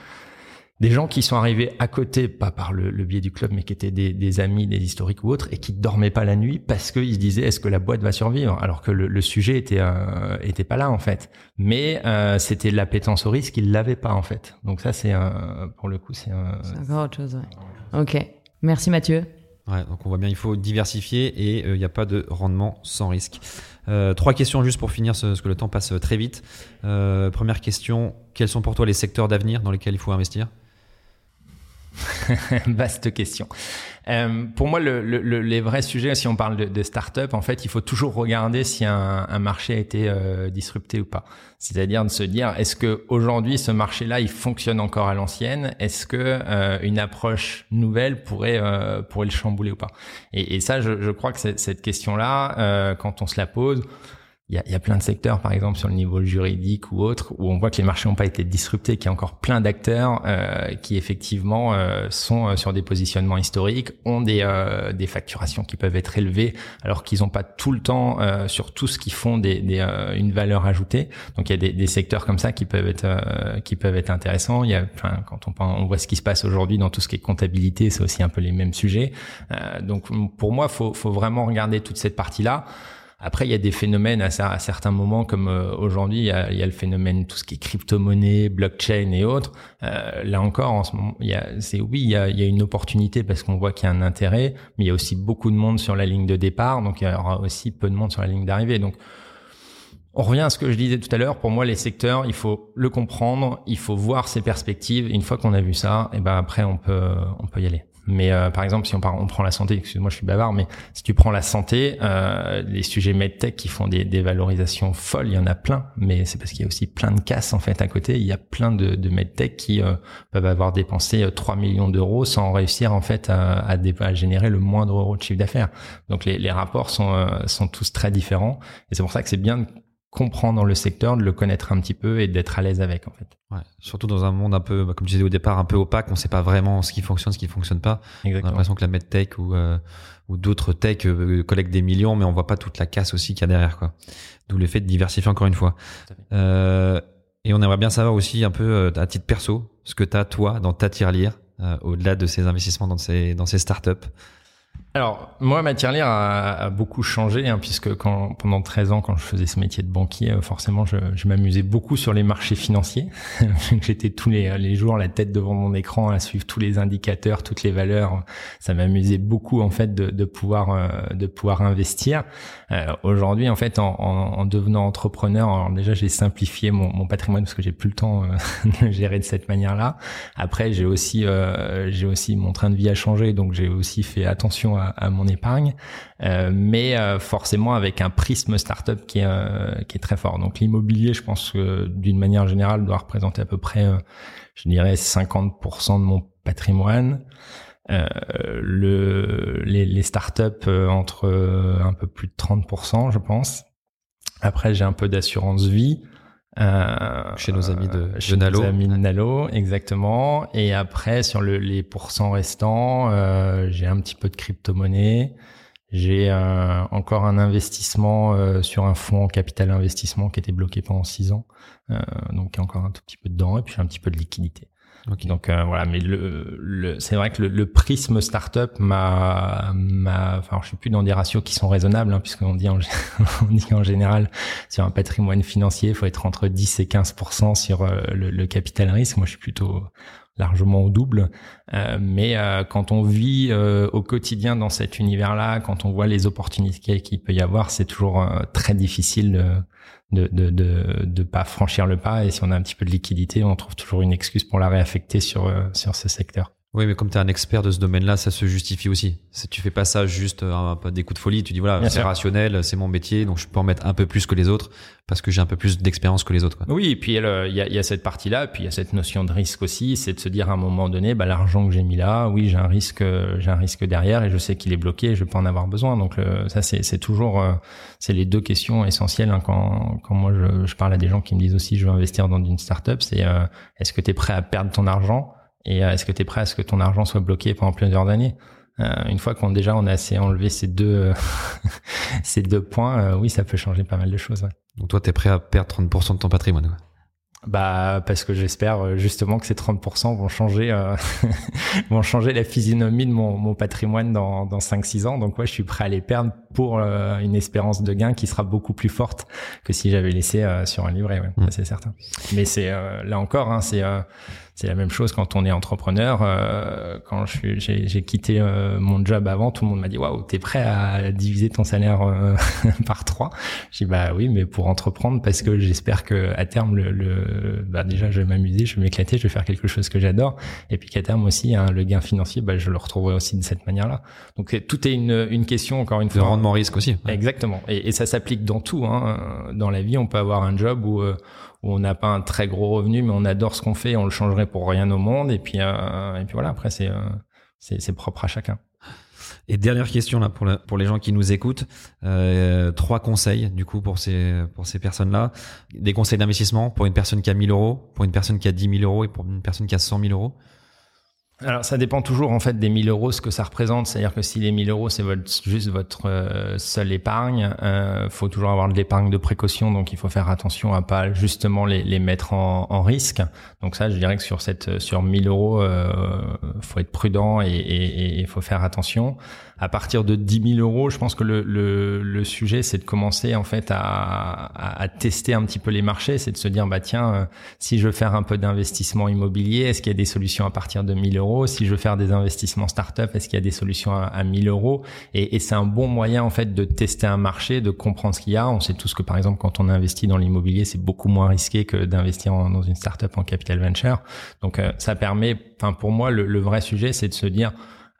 des gens qui sont arrivés à côté, pas par le, le biais du club, mais qui étaient des, des amis, des historiques ou autres, et qui dormaient pas la nuit parce qu'ils se disaient est-ce que la boîte va survivre? Alors que le, le sujet était euh, était pas là en fait, mais euh, c'était l'appétence au risque, ils l'avaient pas en fait. Donc ça c'est pour le coup c'est C'est encore autre chose. Ouais. Ok. Merci Mathieu. Donc on voit bien, il faut diversifier et euh, il n'y a pas de rendement sans risque. Euh, trois questions juste pour finir, ce- parce que le temps passe euh, très vite. Première question, quels sont pour toi les secteurs d'avenir dans lesquels il faut investir? Vaste question. Euh, pour moi, le, le, les vrais sujets, si on parle de, de start-up, en fait, il faut toujours regarder si un, un marché a été euh, disrupté ou pas. C'est-à-dire de se dire, est-ce que aujourd'hui ce marché-là, il fonctionne encore à l'ancienne? Est-ce que euh, une approche nouvelle pourrait euh, pourrait le chambouler ou pas? Et, et, ça, je, je crois que cette question-là, euh, quand on se la pose, il y a, y a, plein de secteurs, par exemple sur le niveau juridique ou autre, où on voit que les marchés n'ont pas été disruptés, qu'il y a encore plein d'acteurs euh, qui effectivement euh, sont euh, sur des positionnements historiques, ont des, euh, des facturations qui peuvent être élevées, alors qu'ils n'ont pas tout le temps euh, sur tout ce qu'ils font des, des une valeur ajoutée. Donc il y a des, des, secteurs comme ça qui peuvent être qui peuvent être intéressants. Il y a, enfin, quand on, on voit ce qui se passe aujourd'hui dans tout ce qui est comptabilité, c'est aussi un peu les mêmes sujets. donc pour moi, faut faut vraiment regarder toute cette partie là. Après, il y a des phénomènes à, certains moments, comme euh, aujourd'hui, il y, a, il y a, le phénomène tout ce qui est crypto-monnaie, blockchain et autres. Euh, là encore, en ce moment, il y a, c'est oui, il y a, il y a une opportunité parce qu'on voit qu'il y a un intérêt, mais il y a aussi beaucoup de monde sur la ligne de départ, donc il y aura aussi peu de monde sur la ligne d'arrivée. Donc on revient à ce que je disais tout à l'heure. Pour moi, les secteurs, il faut le comprendre, il faut voir ses perspectives. une fois qu'on a vu ça, et eh ben après, on peut, on peut y aller. Mais euh, par exemple, si on, on prend la santé, excuse-moi, je suis bavard, mais si tu prends la santé, euh, les sujets medtech qui font des, des, valorisations folles, il y en a plein. Mais c'est parce qu'il y a aussi plein de casses en fait à côté. Il y a plein de, de medtech qui euh, peuvent avoir dépensé 3 euh, millions d'euros sans réussir en fait à, à, à, générer le moindre euro de chiffre d'affaires. Donc les, les rapports sont, euh, sont tous très différents. Et c'est pour ça que c'est bien de comprendre le secteur, de le connaître un petit peu et d'être à l'aise avec en fait. Ouais, surtout dans un monde un peu, bah, comme je disais au départ, un peu opaque, on ne sait pas vraiment ce qui fonctionne, ce qui fonctionne pas. Exactement. On a l'impression que la medtech ou euh, ou d'autres tech euh, collectent des millions, mais on voit pas toute la casse aussi qu'il y a derrière quoi. D'où le fait de diversifier encore une fois. Euh, et on aimerait bien savoir aussi un peu euh, à titre perso ce que tu as toi dans ta tirelire euh, au-delà de ces investissements dans ces dans ces startups. Alors, moi, ma tirelire a, beaucoup changé, hein, puisque quand, pendant 13 ans, quand je faisais ce métier de banquier, euh, forcément, je, je m'amusais beaucoup sur les marchés financiers. J'étais tous les, les jours la tête devant mon écran à suivre tous les indicateurs, toutes les valeurs. Ça m'amusait beaucoup, en fait, de, de pouvoir, euh, de pouvoir investir. Euh, Aujourd'hui, en fait, en, en, en, devenant entrepreneur, alors déjà, j'ai simplifié mon, mon, patrimoine parce que j'ai plus le temps euh, de gérer de cette manière-là. Après, j'ai aussi, j'ai aussi, mon train de vie a changé, donc j'ai aussi fait attention à, mon épargne, euh, mais euh, forcément avec un prisme startup qui est, euh, qui est très fort. Donc l'immobilier, je pense que d'une manière générale, doit représenter à peu près, je dirais, 50% de mon patrimoine. Euh, le, les, les startups entre un peu plus de 30%, je pense. Après, j'ai un peu d'assurance vie. Euh, chez nos amis de, chez Nalo. Nos amis de Nalo, exactement. Et après, sur le, les pourcents restants, euh, j'ai un petit peu de crypto-monnaie. J'ai euh, encore un investissement euh, sur un fonds en capital investissement qui était bloqué pendant six ans. Euh, donc, encore un tout petit peu dedans. Et puis, un petit peu de liquidité. Okay. Donc euh, voilà, mais le, le c'est vrai que le, le prisme startup m'a, m'a, enfin je suis plus dans des ratios qui sont raisonnables, hein, puisqu'on dit en, on dit en général sur un patrimoine financier, il faut être entre 10 et 15% sur euh, le, le, capital risque. Moi, je suis plutôt largement au double. Euh, mais euh, quand on vit euh, au quotidien dans cet univers-là, quand on voit les opportunités qu'il peut y avoir, c'est toujours très difficile de de, de, de, de, pas franchir le pas. Et si on a un petit peu de liquidité, on trouve toujours une excuse pour la réaffecter sur, sur ce secteur. Oui, mais comme tu es un expert de ce domaine-là, ça se justifie aussi. Tu fais pas ça juste peu des coups de folie. Tu dis voilà, c'est rationnel, c'est mon métier, donc je peux en mettre un peu plus que les autres parce que j'ai un peu plus d'expérience que les autres. Quoi. Oui, et puis il y a, y a, cette partie-là, puis il y a cette notion de risque aussi, c'est de se dire à un moment donné, bah, l'argent que j'ai mis là, oui, j'ai un risque, j'ai un risque derrière et je sais qu'il est bloqué, je vais pas en avoir besoin. Donc le, ça, c'est toujours, euh, c'est les deux questions essentielles hein, quand, quand moi je, je, parle à des gens qui me disent aussi, je veux investir dans une startup, c'est euh, est-ce que tu es prêt à perdre ton argent et euh, est-ce que tu es prêt à ce que ton argent soit bloqué pendant plusieurs années? Euh, Une fois qu'on déjà on a assez enlevé ces deux ces deux points, euh, oui, ça peut changer pas mal de choses. Ouais. Donc toi, tu es prêt à perdre 30% de ton patrimoine quoi. Bah parce que j'espère justement que ces 30% vont changer euh, vont changer la physionomie de mon, mon patrimoine dans, dans 5-6 ans. Donc ouais, je suis prêt à les perdre pour euh, une espérance de gain qui sera beaucoup plus forte que si j'avais laissé euh, sur un livret. Ouais, mmh. c'est certain. Mais c'est là encore, hein, c'est c'est la même chose quand on est entrepreneur. Euh, quand j'ai, quitté euh, mon job avant, tout le monde m'a dit waouh, t'es prêt à diviser ton salaire euh, par trois? J'ai dit bah oui, mais pour entreprendre parce que j'espère que à terme le, le bah déjà je vais m'amuser, je vais m'éclater, je vais faire quelque chose que j'adore, et puis qu'à terme aussi hein, le gain financier, bah je le retrouverai aussi de cette manière-là. Donc tout est une une question encore une fois. Risque aussi. Exactement, et, et ça s'applique dans tout. Hein. Dans la vie, on peut avoir un job où où on n'a pas un très gros revenu, mais on adore ce qu'on fait, on le changerait pour rien au monde. Et puis, euh, et puis voilà, après, c'est, euh, c'est, propre à chacun. Et dernière question là pour, pour les gens qui nous écoutent, euh, trois conseils du coup pour ces pour ces personnes-là, des conseils d'investissement pour une personne qui a 1000 euros, pour une personne qui a 10 000 euros et pour une personne qui a 100 000 euros. Alors ça dépend toujours en fait des 1000 euros ce que ça représente. C'est-à-dire que si les 1000 euros c'est votre, juste votre euh, seule épargne, euh, faut toujours avoir de l'épargne de précaution. Donc il faut faire attention à pas justement les, les mettre en, en, risque. Donc ça je dirais que sur cette sur 1000 euros, euh, faut être prudent et il faut faire attention à partir de 10 000 euros, je pense que le, le, le sujet, c'est de commencer en fait à, à, à, tester un petit peu les marchés, c'est de se dire bah tiens, euh, si je veux faire un peu d'investissement immobilier, est-ce qu'il y a des solutions à partir de 1000 euros? Si je veux faire des investissements start-up, est-ce qu'il y a des solutions à, à 1000 euros? Et, et c'est un bon moyen en fait de tester un marché, de comprendre ce qu'il y a. On sait tous que par exemple quand on investit dans l'immobilier, c'est beaucoup moins risqué que d'investir dans une start-up en capital venture. Donc euh, ça permet, enfin pour moi, le, le vrai sujet, c'est de se dire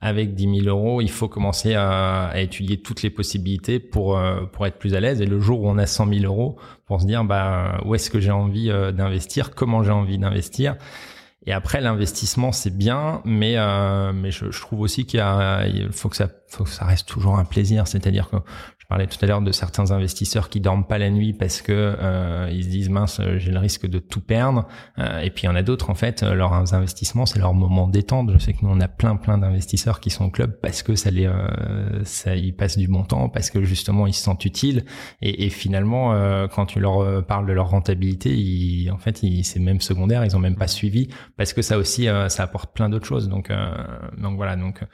avec 10 000 euros, il faut commencer à, à étudier toutes les possibilités pour euh, pour être plus à l'aise. Et le jour où on a 100 000 euros, pour se dire bah où est-ce que j'ai envie euh, d'investir, comment j'ai envie d'investir. Et après l'investissement c'est bien, mais euh, mais je, je, trouve aussi qu'il y a il faut que ça faut que ça reste toujours un plaisir. C'est-à-dire que parlais tout à l'heure de certains investisseurs qui dorment pas la nuit parce que euh, ils se disent mince j'ai le risque de tout perdre. Euh, et puis il y en a d'autres en fait euh, leurs investissements c'est leur moment détente. Je sais que nous on a plein plein d'investisseurs qui sont au club parce que ça les euh, ça ils passent du bon temps parce que justement ils se sentent utiles. Et, et finalement euh, quand tu leur parles de leur rentabilité ils, en fait ils, c'est même secondaire ils ont même pas suivi parce que ça aussi ça apporte plein d'autres choses. Donc donc voilà. Donc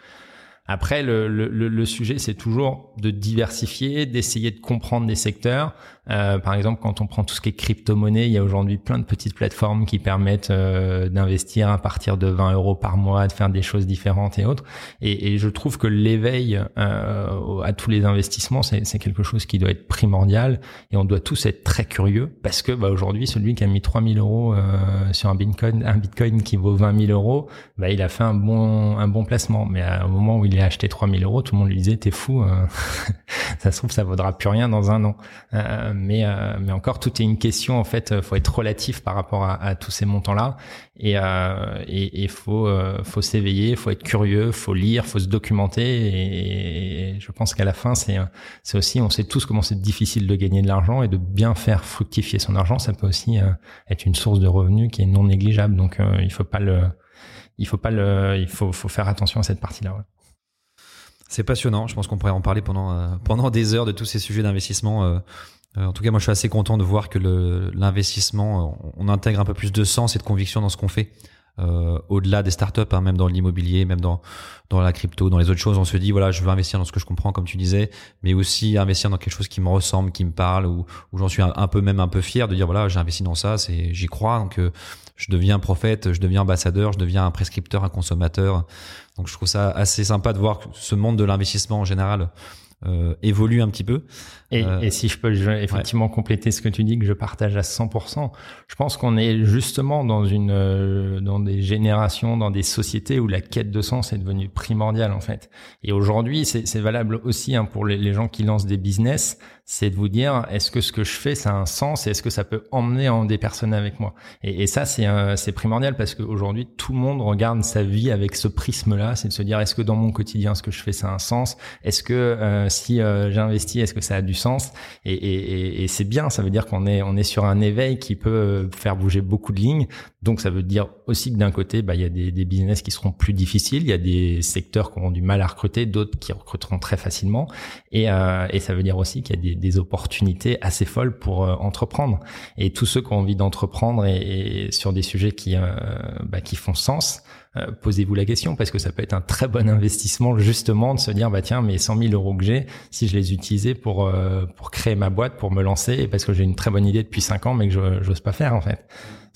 après, le, le, le sujet, c'est toujours de diversifier, d'essayer de comprendre des secteurs. Euh, par exemple, quand on prend tout ce qui est crypto-monnaie, il y a aujourd'hui plein de petites plateformes qui permettent euh, d'investir à partir de 20 euros par mois, de faire des choses différentes et autres. Et, et je trouve que l'éveil euh, à tous les investissements, c'est quelque chose qui doit être primordial. Et on doit tous être très curieux parce que bah, aujourd'hui, celui qui a mis 3000 euros euh, sur un bitcoin, un bitcoin qui vaut 20 000 euros, bah, il a fait un bon, un bon placement. Mais au moment où il a acheté 3000 euros, tout le monde lui disait t'es fou, euh, ça se trouve ça vaudra plus rien dans un an. Euh, mais euh, mais encore tout est une question en fait, faut être relatif par rapport à, tous ces montants là et et, et faut faut s'éveiller, faut être curieux, faut lire, faut se documenter et, je pense qu'à la fin c'est c'est aussi on sait tous comment c'est difficile de gagner de l'argent et de bien faire fructifier son argent, ça peut aussi être une source de revenus qui est non négligeable. Donc il faut pas le il faut pas le il faut faut faire attention à cette partie là. Ouais. C'est passionnant. Je pense qu'on pourrait en parler pendant, euh, pendant des heures de tous ces sujets d'investissement. Euh, euh, en tout cas, moi, je suis assez content de voir que l'investissement, on intègre un peu plus de sens et de conviction dans ce qu'on fait. Au-delà des startups, hein, même dans l'immobilier, même dans dans la crypto, dans les autres choses, on se dit voilà, je veux investir dans ce que je comprends, comme tu disais, mais aussi investir dans quelque chose qui me ressemble, qui me parle, ou où j'en suis un, peu même un peu fier de dire voilà, j'ai investi dans ça, j'y crois, donc je deviens prophète, je deviens ambassadeur, je deviens un prescripteur, un consommateur. Donc je trouve ça assez sympa de voir ce monde de l'investissement en général euh, évolue un petit peu. Et, euh, et, si je peux effectivement compléter ce que tu dis que je partage à 100%, je pense qu'on est justement dans une euh, dans des générations, dans des sociétés où la quête de sens est devenue primordiale en fait. Et aujourd'hui, c'est valable aussi hein, pour les, les, gens qui lancent des business, c'est de vous dire est-ce que ce que je fais ça a un sens et est-ce que ça peut emmener en des personnes avec moi? Et, et ça c'est c'est primordial parce qu'aujourd'hui tout le monde regarde sa vie avec ce prisme-là, c'est de se dire est-ce que dans mon quotidien ce que je fais ça a un sens, est-ce que euh, si euh, j'investis est-ce que ça a du sens et, et, et c'est bien, ça veut dire qu'on est on est sur un éveil qui peut faire bouger beaucoup de lignes. Donc ça veut dire aussi que d'un côté, bah il y a des, des, business qui seront plus difficiles, il y a des secteurs qui auront du mal à recruter, d'autres qui recruteront très facilement, et, euh, et ça veut dire aussi qu'il y a des, des, opportunités assez folles pour euh, entreprendre. Et tous ceux qui ont envie d'entreprendre et, et, sur des sujets qui euh, bah, qui font sens, euh, posez-vous la question parce que ça peut être un très bon investissement justement de se dire bah tiens mes 100 000 euros que j'ai si je les utilisais pour euh, pour créer ma boîte pour me lancer et parce que j'ai une très bonne idée depuis 5 ans mais que je j'ose pas faire en fait.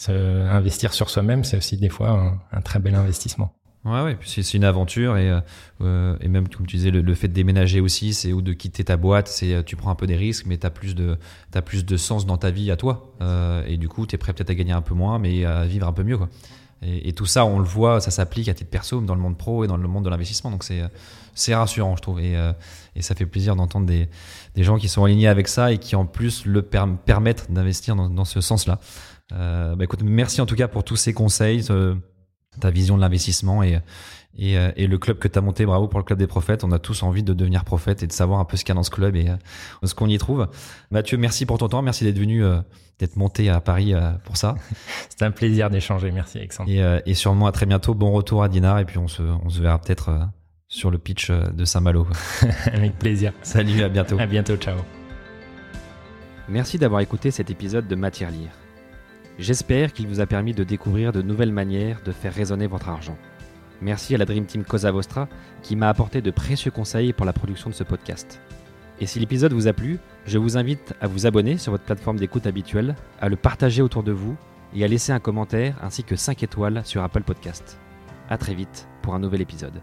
Investir sur soi-même c'est aussi des fois un, très bel investissement. Ouais, ouais, c'est une aventure et, euh, et même comme tu disais, le, fait de déménager aussi, c'est ou de quitter ta boîte, c'est tu prends un peu des risques, mais tu as plus de plus de sens dans ta vie à toi. Et du coup tu es prêt peut-être à gagner un peu moins, mais à vivre un peu mieux. Et, tout ça, on le voit, ça s'applique à titre perso, dans le monde pro et dans le monde de l'investissement. Donc c'est c'est rassurant, je trouve, et, euh, et ça fait plaisir d'entendre des, des gens qui sont alignés avec ça et qui en plus le permettent d'investir dans, dans, ce sens-là. Euh, bah écoute, merci en tout cas pour tous ces conseils ta vision de l'investissement et, et, euh, et, le club que tu as monté, bravo pour le club des prophètes. On a tous envie de devenir prophète et de savoir un peu ce qu'il y a dans ce club et euh, ce qu'on y trouve. Mathieu, merci pour ton temps, merci d'être venu, euh, d'être monté à Paris pour ça. C'était un plaisir d'échanger, merci Alexandre. Et, et, sûrement à très bientôt, bon retour à Dinard et puis on se, on se verra peut-être sur le pitch de Saint-Malo. Avec plaisir. Salut, à bientôt. À bientôt, ciao. Merci d'avoir écouté cet épisode de Matière Lire. J'espère qu'il vous a permis de découvrir de nouvelles manières de faire résonner votre argent. Merci à la Dream Team Cosa Vostra qui m'a apporté de précieux conseils pour la production de ce podcast. Et si l'épisode vous a plu, je vous invite à vous abonner sur votre plateforme d'écoute habituelle, à le partager autour de vous et à laisser un commentaire ainsi que 5 étoiles sur Apple Podcast. A très vite pour un nouvel épisode.